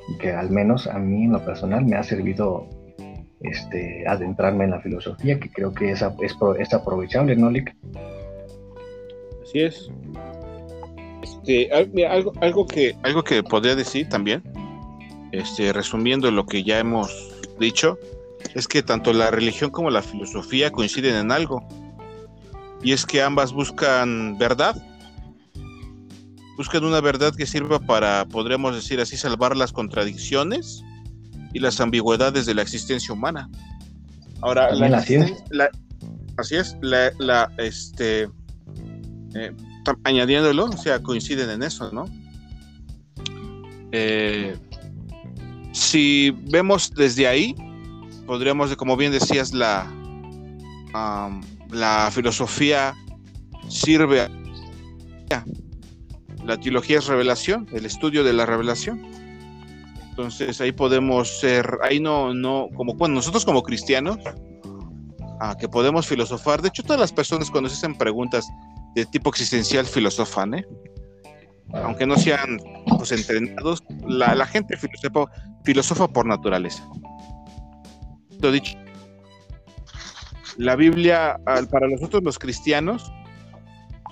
y que al menos a mí en lo personal me ha servido este, adentrarme en la filosofía, que creo que es, es, es aprovechable, ¿no, Lick? Así es. Este, algo, algo, que, algo que podría decir también, este, resumiendo lo que ya hemos dicho, es que tanto la religión como la filosofía coinciden en algo, y es que ambas buscan verdad, buscan una verdad que sirva para, podríamos decir así, salvar las contradicciones y las ambigüedades de la existencia humana. Ahora, la, así es, la, así es, la, este, eh, añadiéndolo, o sea, coinciden en eso, ¿no? Eh, si vemos desde ahí, podríamos, como bien decías, la, la filosofía sirve a... La teología es revelación, el estudio de la revelación. Entonces ahí podemos ser, ahí no, no, como bueno, nosotros como cristianos, que podemos filosofar. De hecho, todas las personas cuando se hacen preguntas de tipo existencial filosofan, ¿eh? Aunque no sean pues, entrenados, la, gente filosofa, por naturaleza. Lo dicho, la Biblia, para nosotros los cristianos,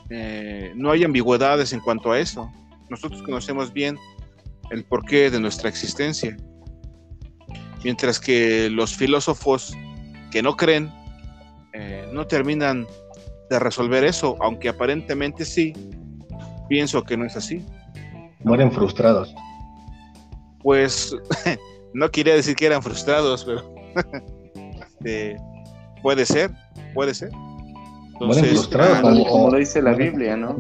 eh, no hay ambigüedades en cuanto a eso. Nosotros conocemos bien el porqué de nuestra existencia. Mientras que los filósofos que no creen eh, no terminan de resolver eso, aunque aparentemente sí, pienso que no es así. Mueren frustrados. Pues no quería decir que eran frustrados, pero este, puede ser, puede ser. Mueren frustrados, ah, como, lo dice la Biblia, ¿no?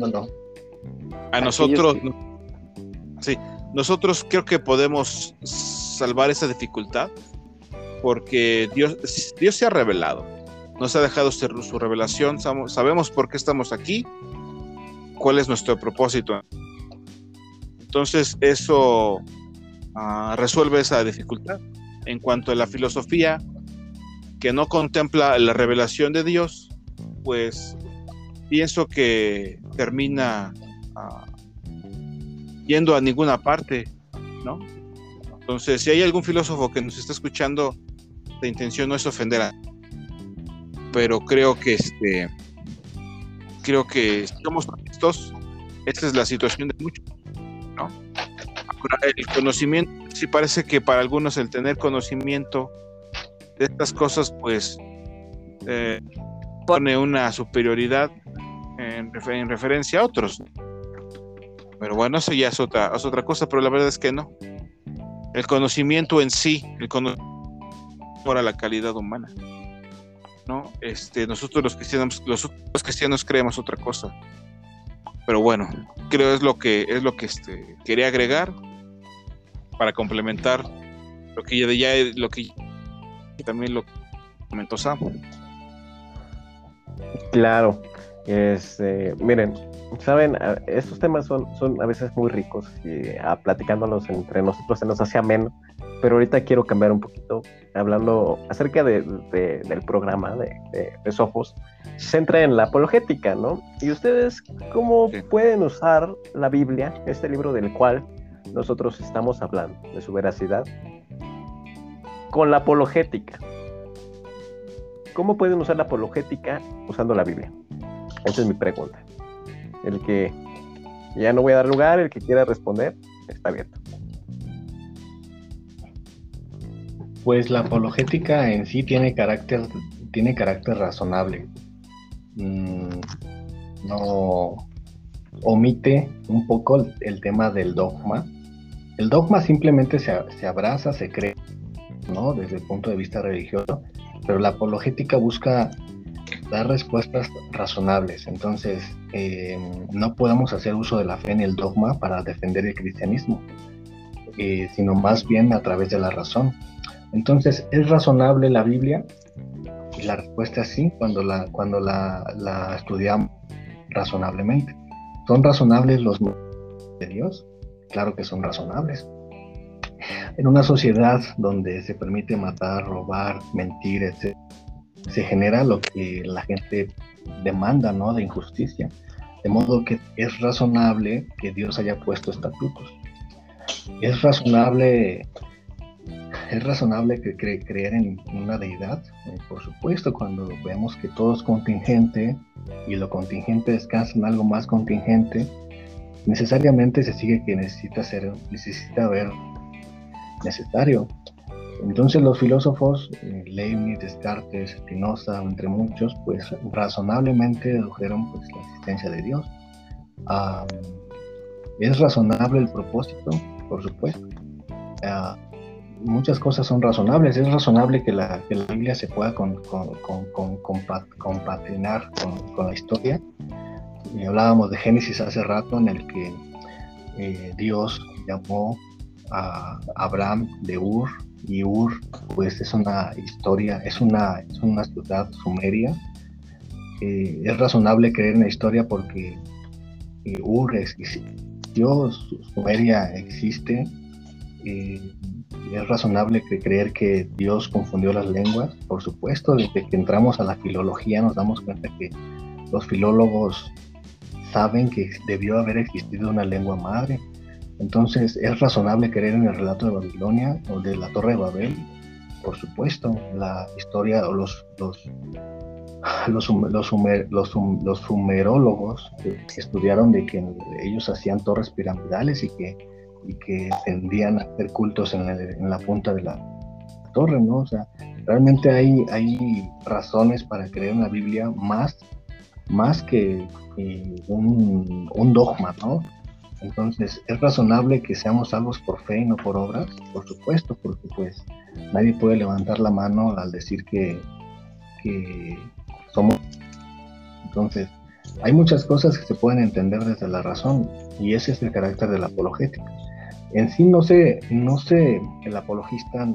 A nosotros, sí, nosotros creo que podemos salvar esa dificultad porque Dios, Dios se ha revelado nos ha dejado su revelación, sabemos por qué estamos aquí, cuál es nuestro propósito. Entonces eso ah, resuelve esa dificultad. En cuanto a la filosofía, que no contempla la revelación de Dios, pues pienso que termina ah, yendo a ninguna parte, ¿no? Entonces, si hay algún filósofo que nos está escuchando, la intención no es ofender a pero creo que este creo que estamos listos. Esta es la situación de muchos, ¿no? el conocimiento, sí parece que para algunos el tener conocimiento de estas cosas, pues eh, pone una superioridad en, referencia a otros. Pero bueno, eso ya es otra, es otra cosa, pero la verdad es que no. El conocimiento en sí, el conocimiento para la calidad humana. Este, nosotros los cristianos, los, cristianos creemos otra cosa. Pero bueno, creo es lo que es lo que este, quería agregar para complementar lo que ya, ya lo que también lo comentó Sam. Claro, este, miren, saben, estos temas son, son a veces muy ricos y a, platicándolos entre nosotros se nos hace ameno, pero ahorita quiero cambiar un poquito, hablando acerca de, del programa de, de, Sofos, se centra en la apologética, ¿no? Y ustedes, ¿cómo pueden usar la Biblia, este libro del cual nosotros estamos hablando, de su veracidad, con la apologética? ¿Cómo pueden usar la apologética usando la Biblia? Esa es mi pregunta. El que ya no voy a dar lugar, el que quiera responder, está abierto. Pues la apologética en sí tiene carácter, tiene carácter razonable. Mm, no omite un poco el, tema del dogma. El dogma simplemente se, se, abraza, se cree, ¿no? Desde el punto de vista religioso, pero la apologética busca dar respuestas razonables. Entonces, eh, no podemos hacer uso de la fe en el dogma para defender el cristianismo, eh, sino más bien a través de la razón. Entonces, ¿es razonable la Biblia? Y la respuesta es sí, cuando la, cuando la, estudiamos razonablemente. ¿Son razonables los de Dios? Claro que son razonables. En una sociedad donde se permite matar, robar, mentir, etc., se genera lo que la gente demanda, ¿no? De injusticia. De modo que es razonable que Dios haya puesto estatutos. Es razonable, es razonable que creer en una deidad. Eh, por supuesto, cuando vemos que todo es contingente y lo contingente descansa en algo más contingente, necesariamente se sigue que necesita ser, necesita haber necesario. Entonces los filósofos, eh, Leibniz, Descartes, Spinoza, entre muchos, pues razonablemente dedujeron pues, la existencia de Dios. ¿Es razonable el propósito? Por supuesto. Ah, muchas cosas son razonables. Es razonable que la, Biblia se pueda con, con, compatrinar con, la historia. Y hablábamos de Génesis hace rato en el que eh, Dios llamó a Abraham de Ur y Ur pues es una historia, es una, es una ciudad sumeria. Eh, es razonable creer en la historia porque eh, Ur existió, Sumeria existe. Eh, es razonable creer que Dios confundió las lenguas. Por supuesto, desde que entramos a la filología nos damos cuenta que los filólogos saben que debió haber existido una lengua madre entonces, ¿es razonable creer en el relato de Babilonia o de la Torre de Babel? Por supuesto, la historia o los, los, los, los, sumerólogos que, estudiaron de que ellos hacían torres piramidales y que, y que tendían a hacer cultos en, en, la punta de la torre, ¿no? O sea, realmente hay, hay razones para creer en la Biblia más, más que un, un dogma, ¿no? Entonces, ¿es razonable que seamos salvos por fe y no por obras? Por supuesto, porque pues nadie puede levantar la mano al decir que, somos. Entonces, hay muchas cosas que se pueden entender desde la razón y ese es el carácter de la apologética. En sí no sé, no sé, el apologista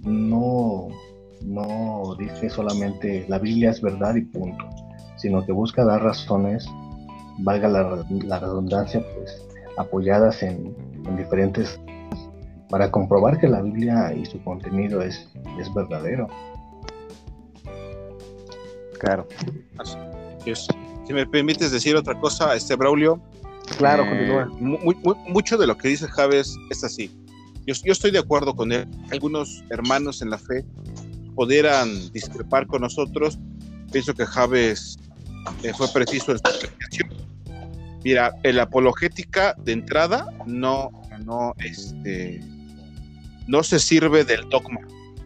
no, no dice solamente la Biblia es verdad y punto, sino que busca dar razones valga la, redundancia, pues apoyadas en, diferentes para comprobar que la Biblia y su contenido es, es verdadero. Claro. Si me permites decir otra cosa, este Braulio. Claro, eh, continúa. mucho de lo que dice Javes es así. Yo, yo, estoy de acuerdo con él. Algunos hermanos en la fe pudieran discrepar con nosotros. Pienso que Javes eh, fue preciso en su explicación Mira, el apologética de entrada no, no, este, no se sirve del dogma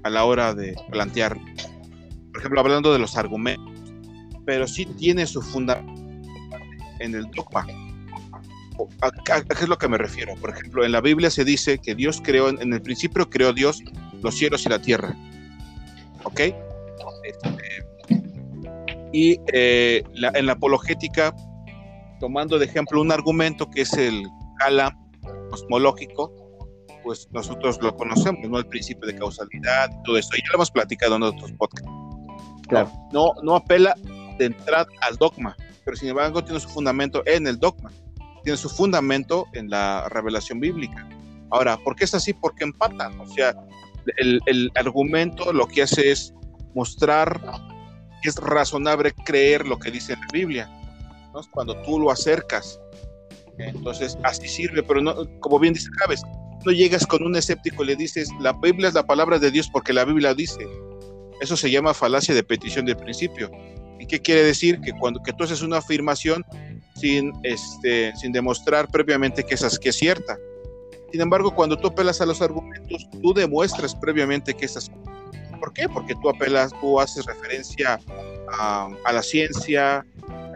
a la hora de plantear, por ejemplo, hablando de los argumentos, pero sí tiene su fundamento en el dogma. ¿A, qué es lo que me refiero? Por ejemplo, en la Biblia se dice que Dios creó, en el principio creó Dios los cielos y la tierra. ¿Ok? Este, y eh, en la apologética tomando de ejemplo un argumento que es el Gala cosmológico, pues nosotros lo conocemos, ¿no? El principio de causalidad y todo eso. Y ya lo hemos platicado en otros podcasts. Claro. No, no apela de entrada al dogma. pero sin embargo tiene su fundamento en el dogma, tiene su fundamento en la revelación bíblica. Ahora, ¿por qué es así? Porque empatan, o sea, el, argumento lo que hace es mostrar que es razonable creer lo que dice la Biblia, ¿no? cuando tú lo acercas. Entonces, así sirve, pero no, como bien dice Javes, no llegas con un escéptico y le dices, la Biblia es la palabra de Dios porque la Biblia dice. Eso se llama falacia de petición del principio. ¿Y qué quiere decir? Que cuando que tú haces una afirmación sin, este, sin demostrar previamente que, esa, que es cierta. Sin embargo, cuando tú apelas a los argumentos, tú demuestras previamente que esas ¿Por qué? Porque tú apelas, tú haces referencia a, a la ciencia,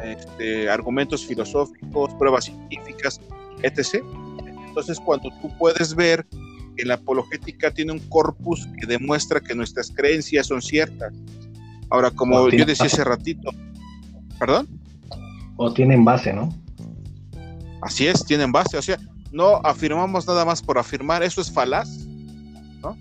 este, argumentos filosóficos, pruebas científicas, etc. Entonces, cuando tú puedes ver que la apologética tiene un corpus que demuestra que nuestras creencias son ciertas. Ahora, como yo decía hace ratito, ¿perdón? O tienen base, ¿no? Así es, tienen base. O sea, no afirmamos nada más por afirmar, eso es falaz, ¿no?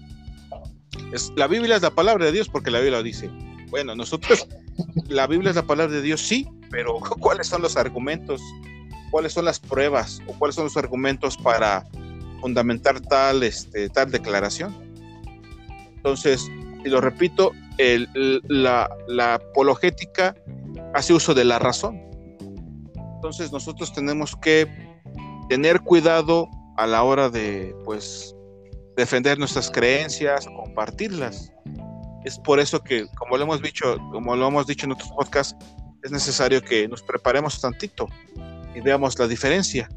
Es, la Biblia es la palabra de Dios porque la Biblia lo dice. Bueno, nosotros, la Biblia es la palabra de Dios, sí, pero ¿cuáles son los argumentos? ¿Cuáles son las pruebas? ¿O cuáles son los argumentos para fundamentar tal, este, tal declaración. Entonces, y lo repito, el, la, la apologética hace uso de la razón. Entonces nosotros tenemos que tener cuidado a la hora de, pues, defender nuestras creencias, compartirlas. Es por eso que, como lo hemos dicho, como lo hemos dicho en otros podcasts, es necesario que nos preparemos tantito y veamos la diferencia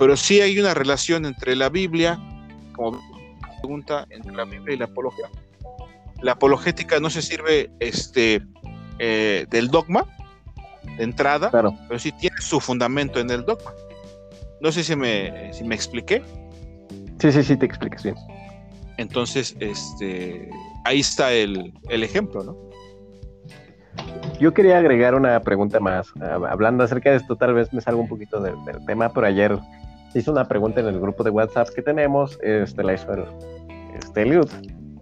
pero sí hay una relación entre la Biblia, como pregunta, entre la Biblia y la apología. La apologética no se sirve este, eh, del dogma de entrada, pero sí tiene su fundamento en el dogma. No sé si me, si me expliqué. Sí, sí, sí, te explicas bien. Entonces, este, ahí está el, el ejemplo, ¿no? Yo quería agregar una pregunta más. Hablando acerca de esto, tal vez me salga un poquito del, del tema, pero ayer hizo una pregunta en el grupo de WhatsApp que tenemos, este, la hizo el, este,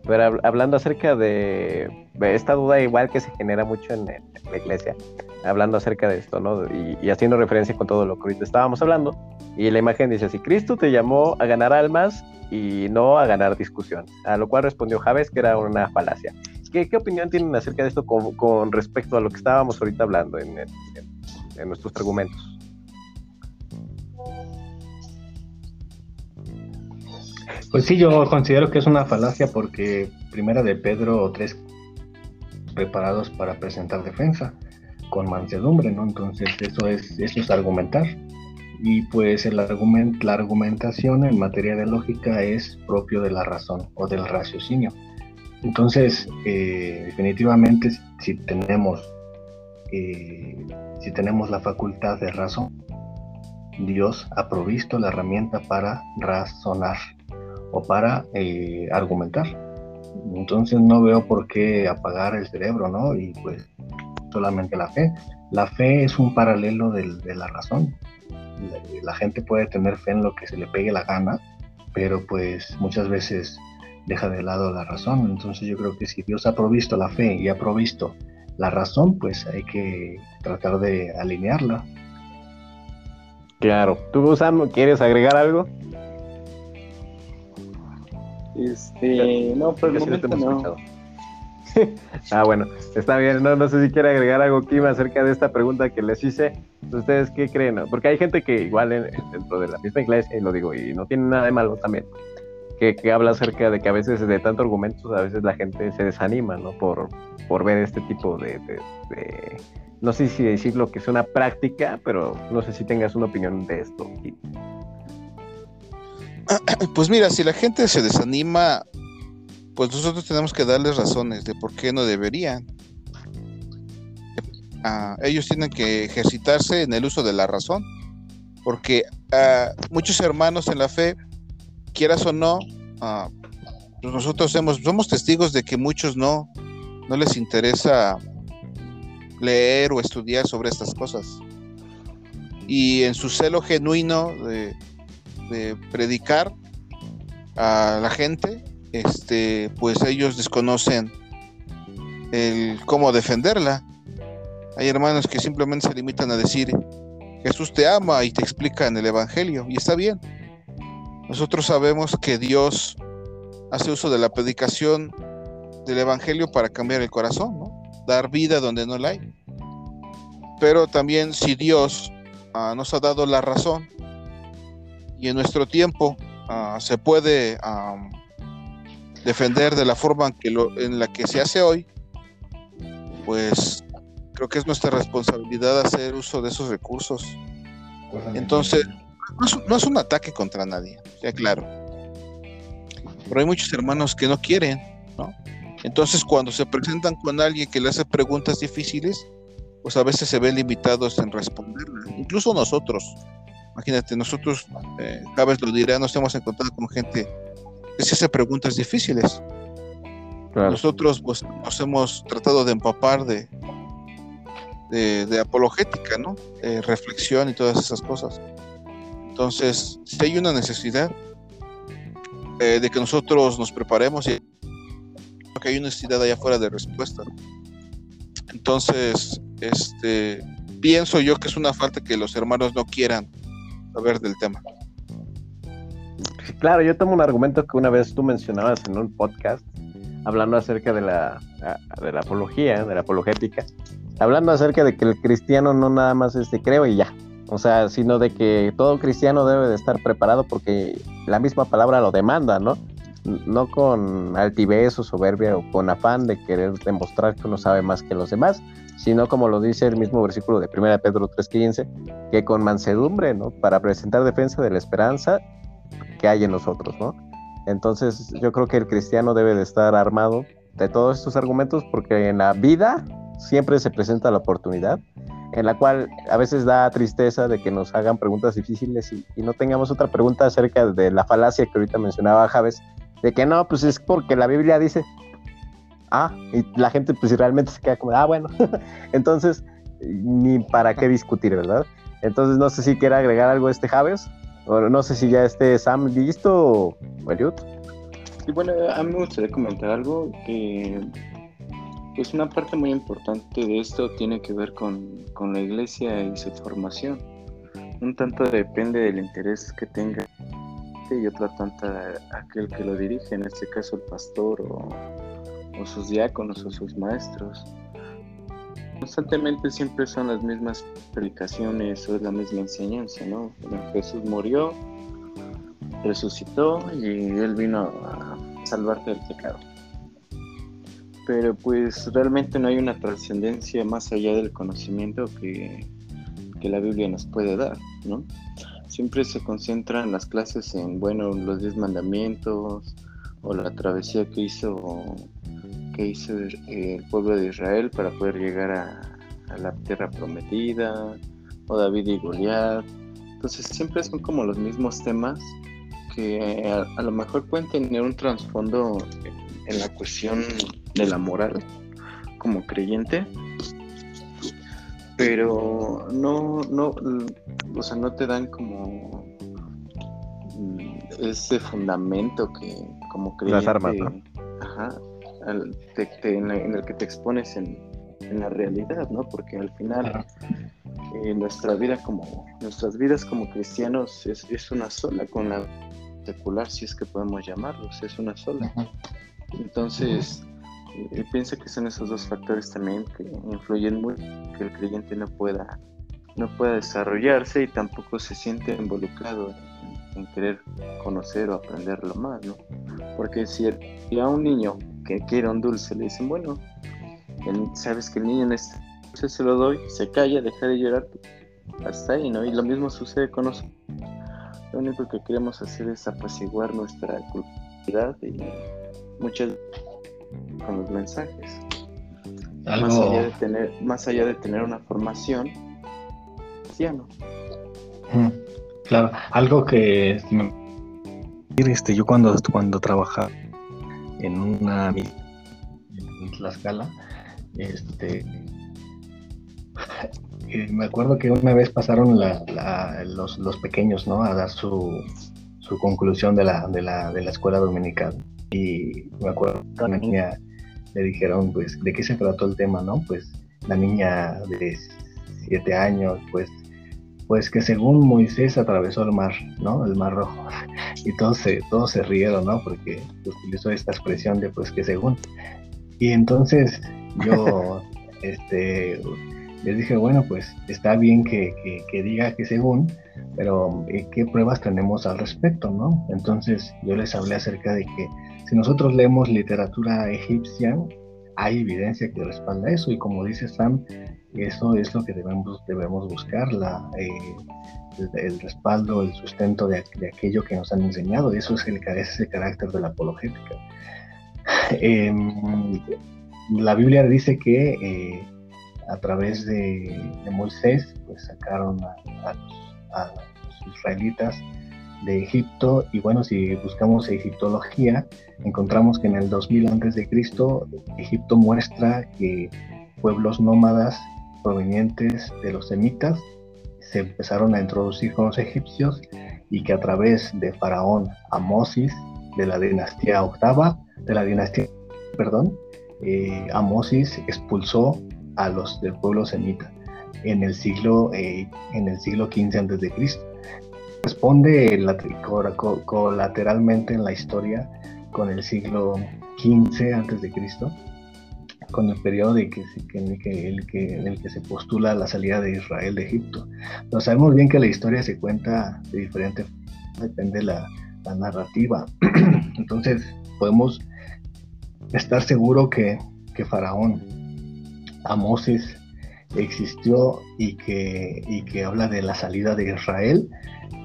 pero hablando acerca de, esta duda igual que se genera mucho en, la iglesia, hablando acerca de esto, ¿no? Y, haciendo referencia con todo lo que ahorita estábamos hablando, y la imagen dice así, Cristo te llamó a ganar almas y no a ganar discusión, a lo cual respondió Javes que era una falacia. ¿Qué, opinión tienen acerca de esto con, respecto a lo que estábamos ahorita hablando en nuestros argumentos? Pues sí, yo considero que es una falacia porque primera de Pedro tres preparados para presentar defensa con mansedumbre, ¿no? Entonces eso es, eso es argumentar. Y pues el argument, la argumentación en materia de lógica es propio de la razón o del raciocinio. Entonces, eh, definitivamente si tenemos, eh, si tenemos la facultad de razón, Dios ha provisto la herramienta para razonar o para eh, argumentar. Entonces no veo por qué apagar el cerebro, ¿no? Y pues solamente la fe. La fe es un paralelo de, la razón. La, gente puede tener fe en lo que se le pegue la gana, pero pues muchas veces deja de lado la razón. Entonces yo creo que si Dios ha provisto la fe y ha provisto la razón, pues hay que tratar de alinearla. Claro. ¿Tú, Sam, quieres agregar algo? Este, no, por el momento no. ah, bueno, está bien. No, no sé si quiere agregar algo, Kim, acerca de esta pregunta que les hice. ¿Ustedes qué creen? Porque hay gente que igual dentro de la misma iglesia, y lo digo, y no tiene nada de malo también, que, habla acerca de que a veces de tanto argumentos, a veces la gente se desanima, ¿no? Por, por ver este tipo de, no sé si decirlo que es una práctica, pero no sé si tengas una opinión de esto. Pues mira, si la gente se desanima, pues nosotros tenemos que darles razones de por qué no deberían. Ah, ellos tienen que ejercitarse en el uso de la razón, porque ah, muchos hermanos en la fe, quieras o no, ah, nosotros somos testigos de que muchos no, no les interesa leer o estudiar sobre estas cosas. Y en su celo genuino de, de predicar a la gente, este, pues ellos desconocen el cómo defenderla. Hay hermanos que simplemente se limitan a decir, Jesús te ama y te explica en el Evangelio, y está bien. Nosotros sabemos que Dios hace uso de la predicación del Evangelio para cambiar el corazón, dar vida donde no la hay. Pero también si Dios ah, nos ha dado la razón y en nuestro tiempo ah, se puede defender de la forma en, la que se hace hoy, pues creo que es nuestra responsabilidad hacer uso de esos recursos. Entonces, no es, un ataque contra nadie, ya claro. Pero hay muchos hermanos que no quieren, ¿no? Entonces, cuando se presentan con alguien que le hace preguntas difíciles, pues a veces se ven limitados en responderlas. Incluso nosotros, imagínate, nosotros, eh, vez lo dirá, nos hemos encontrado con gente que se hace preguntas difíciles. Nosotros pues, nos hemos tratado de empapar de, de, apologética, ¿no? Reflexión y todas esas cosas. Entonces, si hay una necesidad eh, de que nosotros nos preparemos y que hay una necesidad allá afuera de respuesta. Entonces, este, pienso yo que es una falta que los hermanos no quieran saber del tema. Claro, yo tomo un argumento que una vez tú mencionabas en un podcast, hablando acerca de la, de la apología, de la apologética, hablando acerca de que el cristiano no nada más es de creo y ya, o sea, sino de que todo cristiano debe de estar preparado porque la misma palabra lo demanda, ¿no? No con altivez o soberbia o con afán de querer demostrar que uno sabe más que los demás, sino como lo dice el mismo versículo de 1 Pedro 3:15, que con mansedumbre, ¿no? Para presentar defensa de la esperanza que hay en nosotros, ¿no? Entonces yo creo que el cristiano debe de estar armado de todos estos argumentos porque en la vida siempre se presenta la oportunidad en la cual a veces da tristeza de que nos hagan preguntas difíciles y, no tengamos otra pregunta acerca de la falacia que ahorita mencionaba Javes, de que no, pues es porque la Biblia dice, ah, y la gente pues realmente se queda como, ah, bueno, entonces, ni para qué discutir, ¿verdad? Entonces no sé si quiere agregar algo este Javes, o no sé si ya esté Sam listo o Eliud. Y bueno, a mí me gustaría comentar algo que pues una parte muy importante de esto tiene que ver con, la iglesia y su formación. Un tanto depende del interés que tenga y otra tanta aquel que lo dirige, en este caso el pastor o, sus diáconos o sus maestros. Constantemente siempre son las mismas predicaciones o es la misma enseñanza, ¿no? Jesús murió, resucitó y Él vino a salvarte del pecado pero pues realmente no hay una trascendencia más allá del conocimiento que, la Biblia nos puede dar, ¿no? Siempre se concentran las clases en, bueno, los diez mandamientos o la travesía que hizo, que hizo el pueblo de Israel para poder llegar a, la tierra prometida, o David y Goliat. Entonces siempre son como los mismos temas que a, a lo mejor pueden tener un trasfondo en la cuestión de la moral como creyente, pero no, no, o sea, no te dan como ese fundamento que como creyente, Las armas, ajá, en, el que te expones en, la realidad, ¿no? Porque al final eh, nuestra vida como nuestras vidas como cristianos es, es, una sola con la secular, si es que podemos llamarlos, es una sola. Entonces, eh, pienso que son esos dos factores también que influyen mucho que el creyente no pueda no pueda desarrollarse y tampoco se siente involucrado en, querer conocer o aprenderlo más, ¿no? Porque si, a un niño que quiere un dulce le dicen, bueno, sabes que el niño necesita dulce, se lo doy, se calla, deja de llorar, hasta ahí, ¿no? Y lo mismo sucede con nosotros. Lo único que queremos hacer es apaciguar nuestra culpabilidad y muchas con los mensajes. Más allá de tener, más allá de tener una formación cristiano. Claro, algo que este, yo cuando, cuando trabajaba en una en Tlaxcala, este eh, me acuerdo que una vez pasaron los, los, pequeños ¿no? a dar su, su conclusión de la, de, la, de la escuela dominical y me acuerdo que a una niña le dijeron, pues, ¿de qué se trató el tema, no? Pues la niña de siete años, pues, pues que según Moisés atravesó el mar, ¿no? El mar rojo. Y todos se, todos se rieron, ¿no? Porque utilizó esta expresión de pues que según. Y entonces yo, este, les dije, bueno, pues está bien que, que, diga que según, pero eh, ¿qué pruebas tenemos al respecto, no? Entonces yo les hablé acerca de que si nosotros leemos literatura egipcia, hay evidencia que respalda eso y como dice Sam, eso es lo que debemos, debemos buscar, eh, el, respaldo, el sustento de, aquello que nos han enseñado. Eso es el carácter de la apologética. Em, la Biblia dice que eh, a través de, Moisés pues sacaron a, los, israelitas de Egipto y bueno si buscamos egiptología encontramos que en el 2000 antes de Cristo Egipto muestra que pueblos nómadas provenientes de los semitas se empezaron a introducir con los egipcios y que a través de faraón Amosis de la dinastía octava de la dinastía perdón eh, Amosis expulsó a los del pueblo semita en el siglo eh, en el siglo XV antes de Cristo. Responde colateralmente en la historia con el siglo XV de Cristo, con el periodo de que, en, el que, en el que se postula la salida de Israel de Egipto. No sabemos bien que la historia se cuenta de diferente depende la, la narrativa. Entonces podemos estar seguro que, Faraón, Amosis, existió y que, y que habla de la salida de Israel,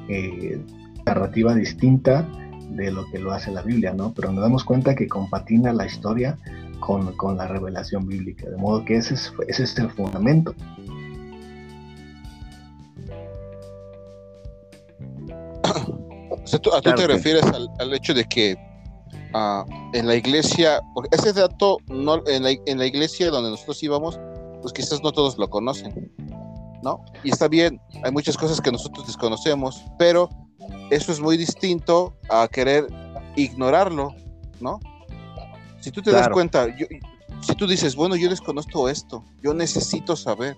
eh, narrativa distinta de lo que lo hace la Biblia, ¿no? Pero nos damos cuenta que compatina la historia con, con la revelación bíblica, de modo que ese es, ese es el fundamento. ¿A tú te refieres al, al, hecho de que en la iglesia, porque ese dato no, en, la, iglesia donde nosotros íbamos, pues quizás no todos lo conocen, ¿no? Y está bien, hay muchas cosas que nosotros desconocemos, pero eso es muy distinto a querer ignorarlo, ¿no? Si tú te das cuenta, si tú dices, bueno, yo desconozco esto, yo necesito saber,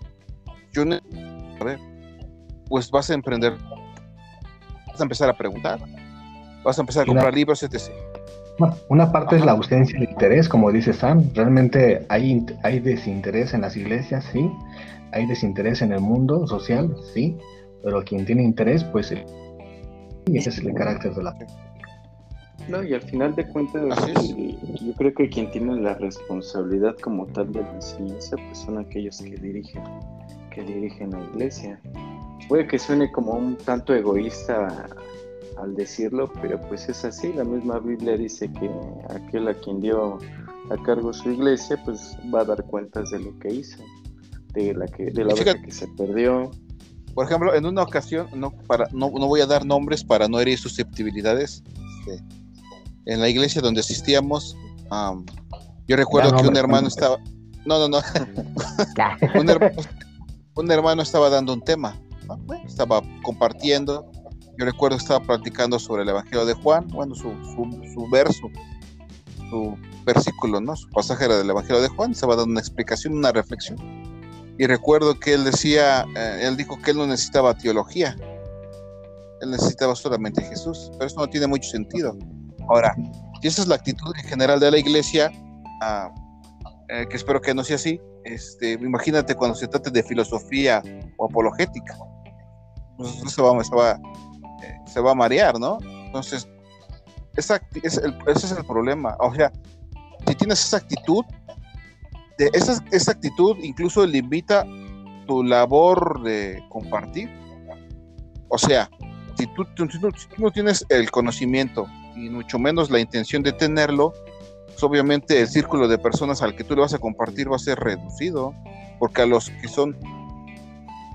yo necesito saber, pues vas a emprender, vas a empezar a preguntar, vas a empezar a comprar libros, etc. Una parte es la ausencia de interés, como dice Sam. Realmente hay, hay desinterés en las iglesias, sí. Hay desinterés en el mundo social, sí. Pero quien tiene interés, pues. Y ese es el carácter de la. No, y al final de cuentas, yo creo que quien tiene la responsabilidad como tal de la enseñanza, pues son aquellos que dirigen, que dirigen la iglesia. Puede que suene como un tanto egoísta al decirlo, pero pues es así. La misma Biblia dice que aquel a quien dio a cargo su iglesia, pues va a dar cuentas de lo que hizo, de la que, de la vez que se perdió. Por ejemplo, en una ocasión, no, para, no, no voy a dar nombres para no herir susceptibilidades. Este, en la iglesia donde asistíamos, yo recuerdo que un hermano estaba. No, no, no. un, hermano, estaba dando un tema, estaba compartiendo yo recuerdo que estaba practicando sobre el Evangelio de Juan, bueno, su, su, verso, su versículo, ¿no? Su pasaje era del Evangelio de Juan, estaba dando una explicación, una reflexión. Y recuerdo que él decía, eh, él dijo que él no necesitaba teología, él necesitaba solamente Jesús, pero eso no tiene mucho sentido. Ahora, si esa es la actitud en general de la iglesia, ah, eh, que espero que no sea así, este, imagínate cuando se trate de filosofía o apologética. Pues va, va, se va a marear, ¿no? Entonces, esa, es ese es el problema. O sea, si tienes esa actitud, de esa, esa actitud incluso limita tu labor de compartir. O sea, si tú, si tú, no tienes el conocimiento y mucho menos la intención de tenerlo, pues obviamente el círculo de personas al que tú le vas a compartir va a ser reducido, porque a los que son,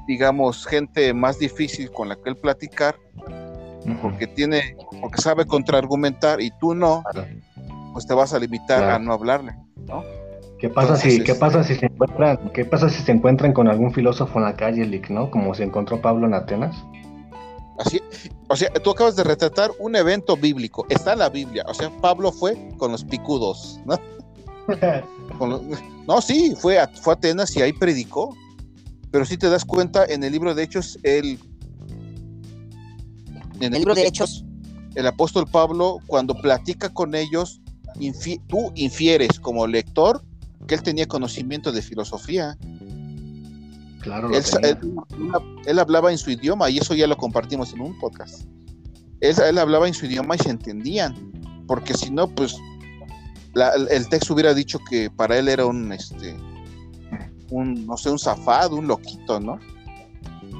digamos, gente más difícil con la que él platicar, porque tiene, porque sabe contraargumentar y tú no, pues te vas a limitar a no hablarle, ¿no? ¿Qué pasa si, qué pasa si se encuentran, qué pasa si se encuentran con algún filósofo en la calle, Lick, ¿no? Como se encontró Pablo en Atenas. Así, o sea, tú acabas de retratar un evento bíblico, está en la Biblia, o sea, Pablo fue con los picudos, ¿no? no, sí, fue a, fue a Atenas y ahí predicó. Pero si te das cuenta, en el libro de Hechos, el, en el libro de Hechos, el apóstol Pablo, cuando platica con ellos, tú infieres como lector que él tenía conocimiento de filosofía. Claro. Él, hablaba en su idioma y eso ya lo compartimos en un podcast. Él, hablaba en su idioma y se entendían, porque si no, pues el texto hubiera dicho que para él era un, este, un, no sé, un zafado, un loquito, ¿no?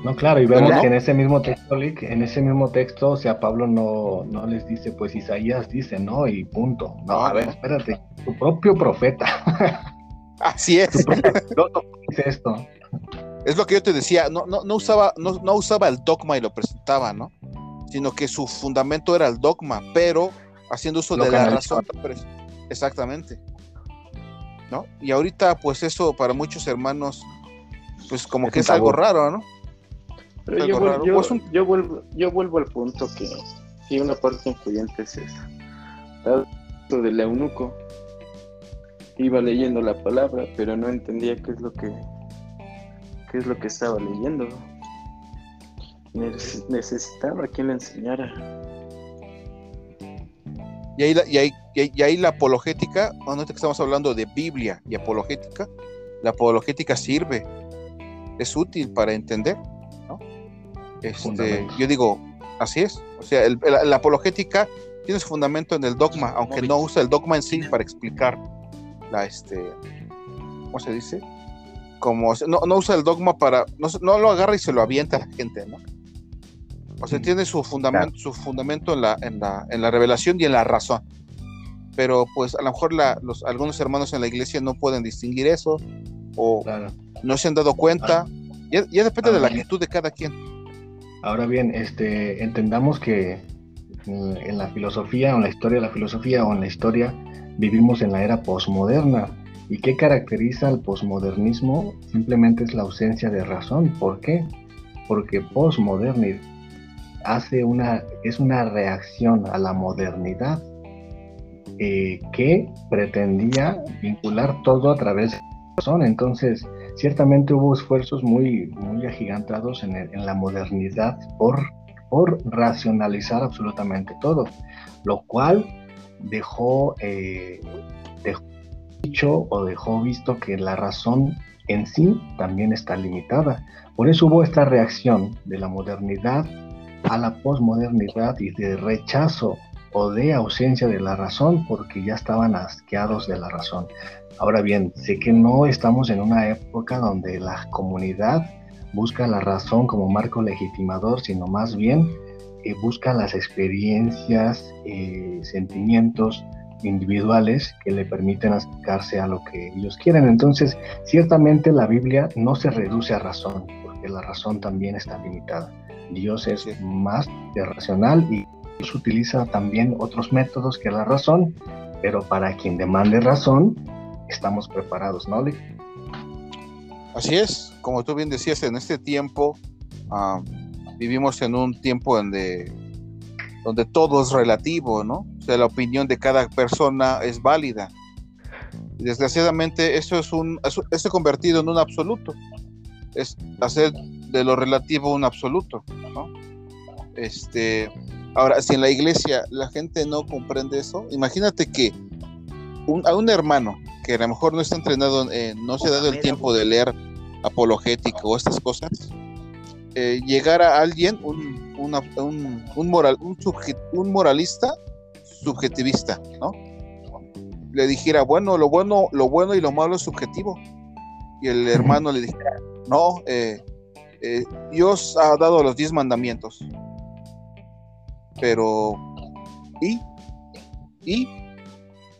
No, claro, y vemos que en ese mismo texto, en ese mismo texto, o sea, Pablo no, no les dice, pues Isaías dice, ¿no? Y punto. No, a ver, espérate, tu propio profeta. Así es. dice esto. Es lo que yo te decía, no, no, no usaba, no, no usaba el dogma y lo presentaba, ¿no? Sino que su fundamento era el dogma, pero haciendo uso de la razón. Exactamente. ¿No? Y ahorita, pues eso para muchos hermanos, pues como que es algo raro, ¿no? Pero yo, vuelvo, pues yo, vuelvo, yo vuelvo al punto que sí, una parte influyente es esa. del eunuco iba leyendo la palabra, pero no entendía qué es lo que qué es lo que estaba leyendo. Necesitaba quien le enseñara. Y ahí, la, y, ahí, y ahí la apologética, que estamos hablando de Biblia y apologética, la apologética sirve, es útil para entender. Este, yo digo, así es. O sea, la, apologética tiene su fundamento en el dogma, aunque no usa el dogma en sí para explicar la, este, ¿cómo se dice? Como, no, no usa el dogma para, no, no, lo agarra y se lo avienta a la gente, ¿no? O sea, mm, tiene su fundamento, su fundamento en la, en, la, en la revelación y en la razón. Pero pues a lo mejor la, los, algunos hermanos en la iglesia no pueden distinguir eso o no se han dado cuenta. Ya, ya depende de la actitud de cada quien. Ahora bien, este, entendamos que en la filosofía o en la historia de la filosofía o en la historia vivimos en la era posmoderna. ¿Y qué caracteriza al posmodernismo? Simplemente es la ausencia de razón. ¿Por qué? Porque posmodernidad hace una, es una reacción a la modernidad eh, que pretendía vincular todo a través de la razón. Entonces, ciertamente hubo esfuerzos muy, muy agigantados en, la modernidad por, por racionalizar absolutamente todo, lo cual dejó, eh, dejó dicho o dejó visto que la razón en sí también está limitada. Por eso hubo esta reacción de la modernidad a la posmodernidad y de rechazo o de ausencia de la razón porque ya estaban asqueados de la razón. Ahora bien, sé que no estamos en una época donde la comunidad busca la razón como marco legitimador, sino más bien eh, busca las experiencias, eh, sentimientos individuales que le permiten acercarse a lo que ellos quieren. Entonces, ciertamente la Biblia no se reduce a razón, porque la razón también está limitada. Dios es más racional y utiliza también otros métodos que la razón, pero para quien demande razón, estamos preparados, ¿no, Así es, como tú bien decías, en este tiempo ah, vivimos en un tiempo donde, donde todo es relativo, ¿no? O sea, la opinión de cada persona es válida. Desgraciadamente eso es un, eso, ha convertido en un absoluto. Es hacer de lo relativo un absoluto, ¿no? Este, ahora, si en la iglesia la gente no comprende eso, imagínate que a un hermano que a lo mejor no está entrenado, no se ha dado el tiempo de leer apologética o estas cosas, eh, llegara alguien, un, un, moral, un, un moralista subjetivista, ¿no? Le dijera, bueno, lo bueno, lo bueno y lo malo es subjetivo. Y el hermano le dijera, no, eh, eh, Dios ha dado los diez mandamientos. Pero, ¿y? ¿Y?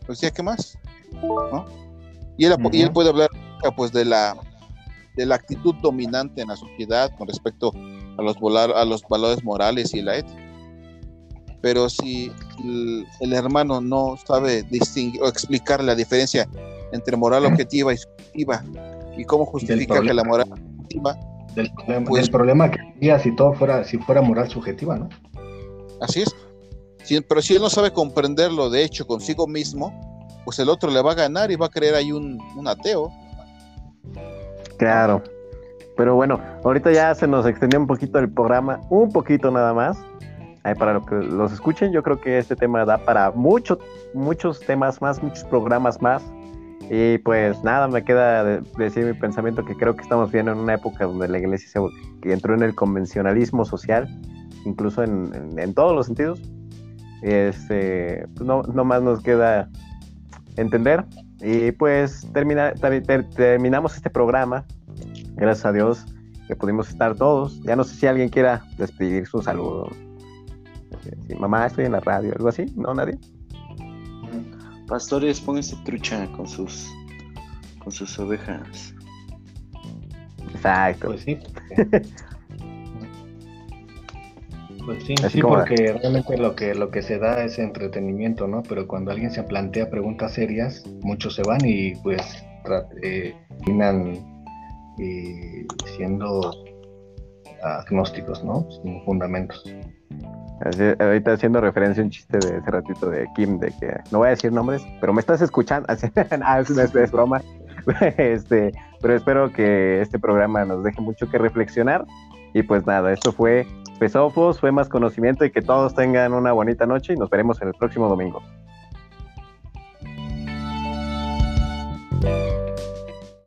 Pues ya, ¿qué más? Y, él, él puede hablar pues de la de la actitud dominante en la sociedad con respecto a los, a los valores morales y la ética. Pero si el, hermano no sabe distinguir o explicar la diferencia entre moral objetiva y subjetiva y cómo justifica que la moral objetiva del problema, pues, problema que había si todo fuera, si fuera moral subjetiva, ¿no? Así es. pero si él no sabe comprenderlo, de hecho, consigo mismo, pues el otro le va a ganar y va a creer ahí un, ateo. Claro. Pero bueno, ahorita ya se nos extendió un poquito el programa, un poquito nada más. Ahí para lo que los escuchen, yo creo que este tema da para muchos, muchos temas más, muchos programas más. Y pues nada, me queda de- decir mi pensamiento que creo que estamos viendo en una época donde la iglesia se, que entró en el convencionalismo social, incluso en, en- en todos los sentidos. Este, pues no, no más nos queda entender. Y pues termina, ter- ter- terminamos este programa. Gracias a Dios que pudimos estar todos. Ya no sé si alguien quiera despedir su saludo. Sí, mamá, estoy en la radio, algo así, ¿no? Nadie. Pastores, pónganse trucha con sus con sus ovejas. Exacto. Pues sí. Pues sí, Así sí, como- porque realmente lo que, lo que se da es entretenimiento, ¿no? Pero cuando alguien se plantea preguntas serias, muchos se van y pues eh, terminan eh, siendo agnósticos, ¿no? Sin fundamentos. Así, ahorita haciendo referencia a un chiste de ese ratito de Kim, de que no voy a decir nombres, pero me estás escuchando. Ah, es, es- es broma. este, pero espero que este programa nos deje mucho que reflexionar. Y pues nada, esto fue Pesofos, fue más conocimiento y que todos tengan una bonita noche y nos veremos en el próximo domingo.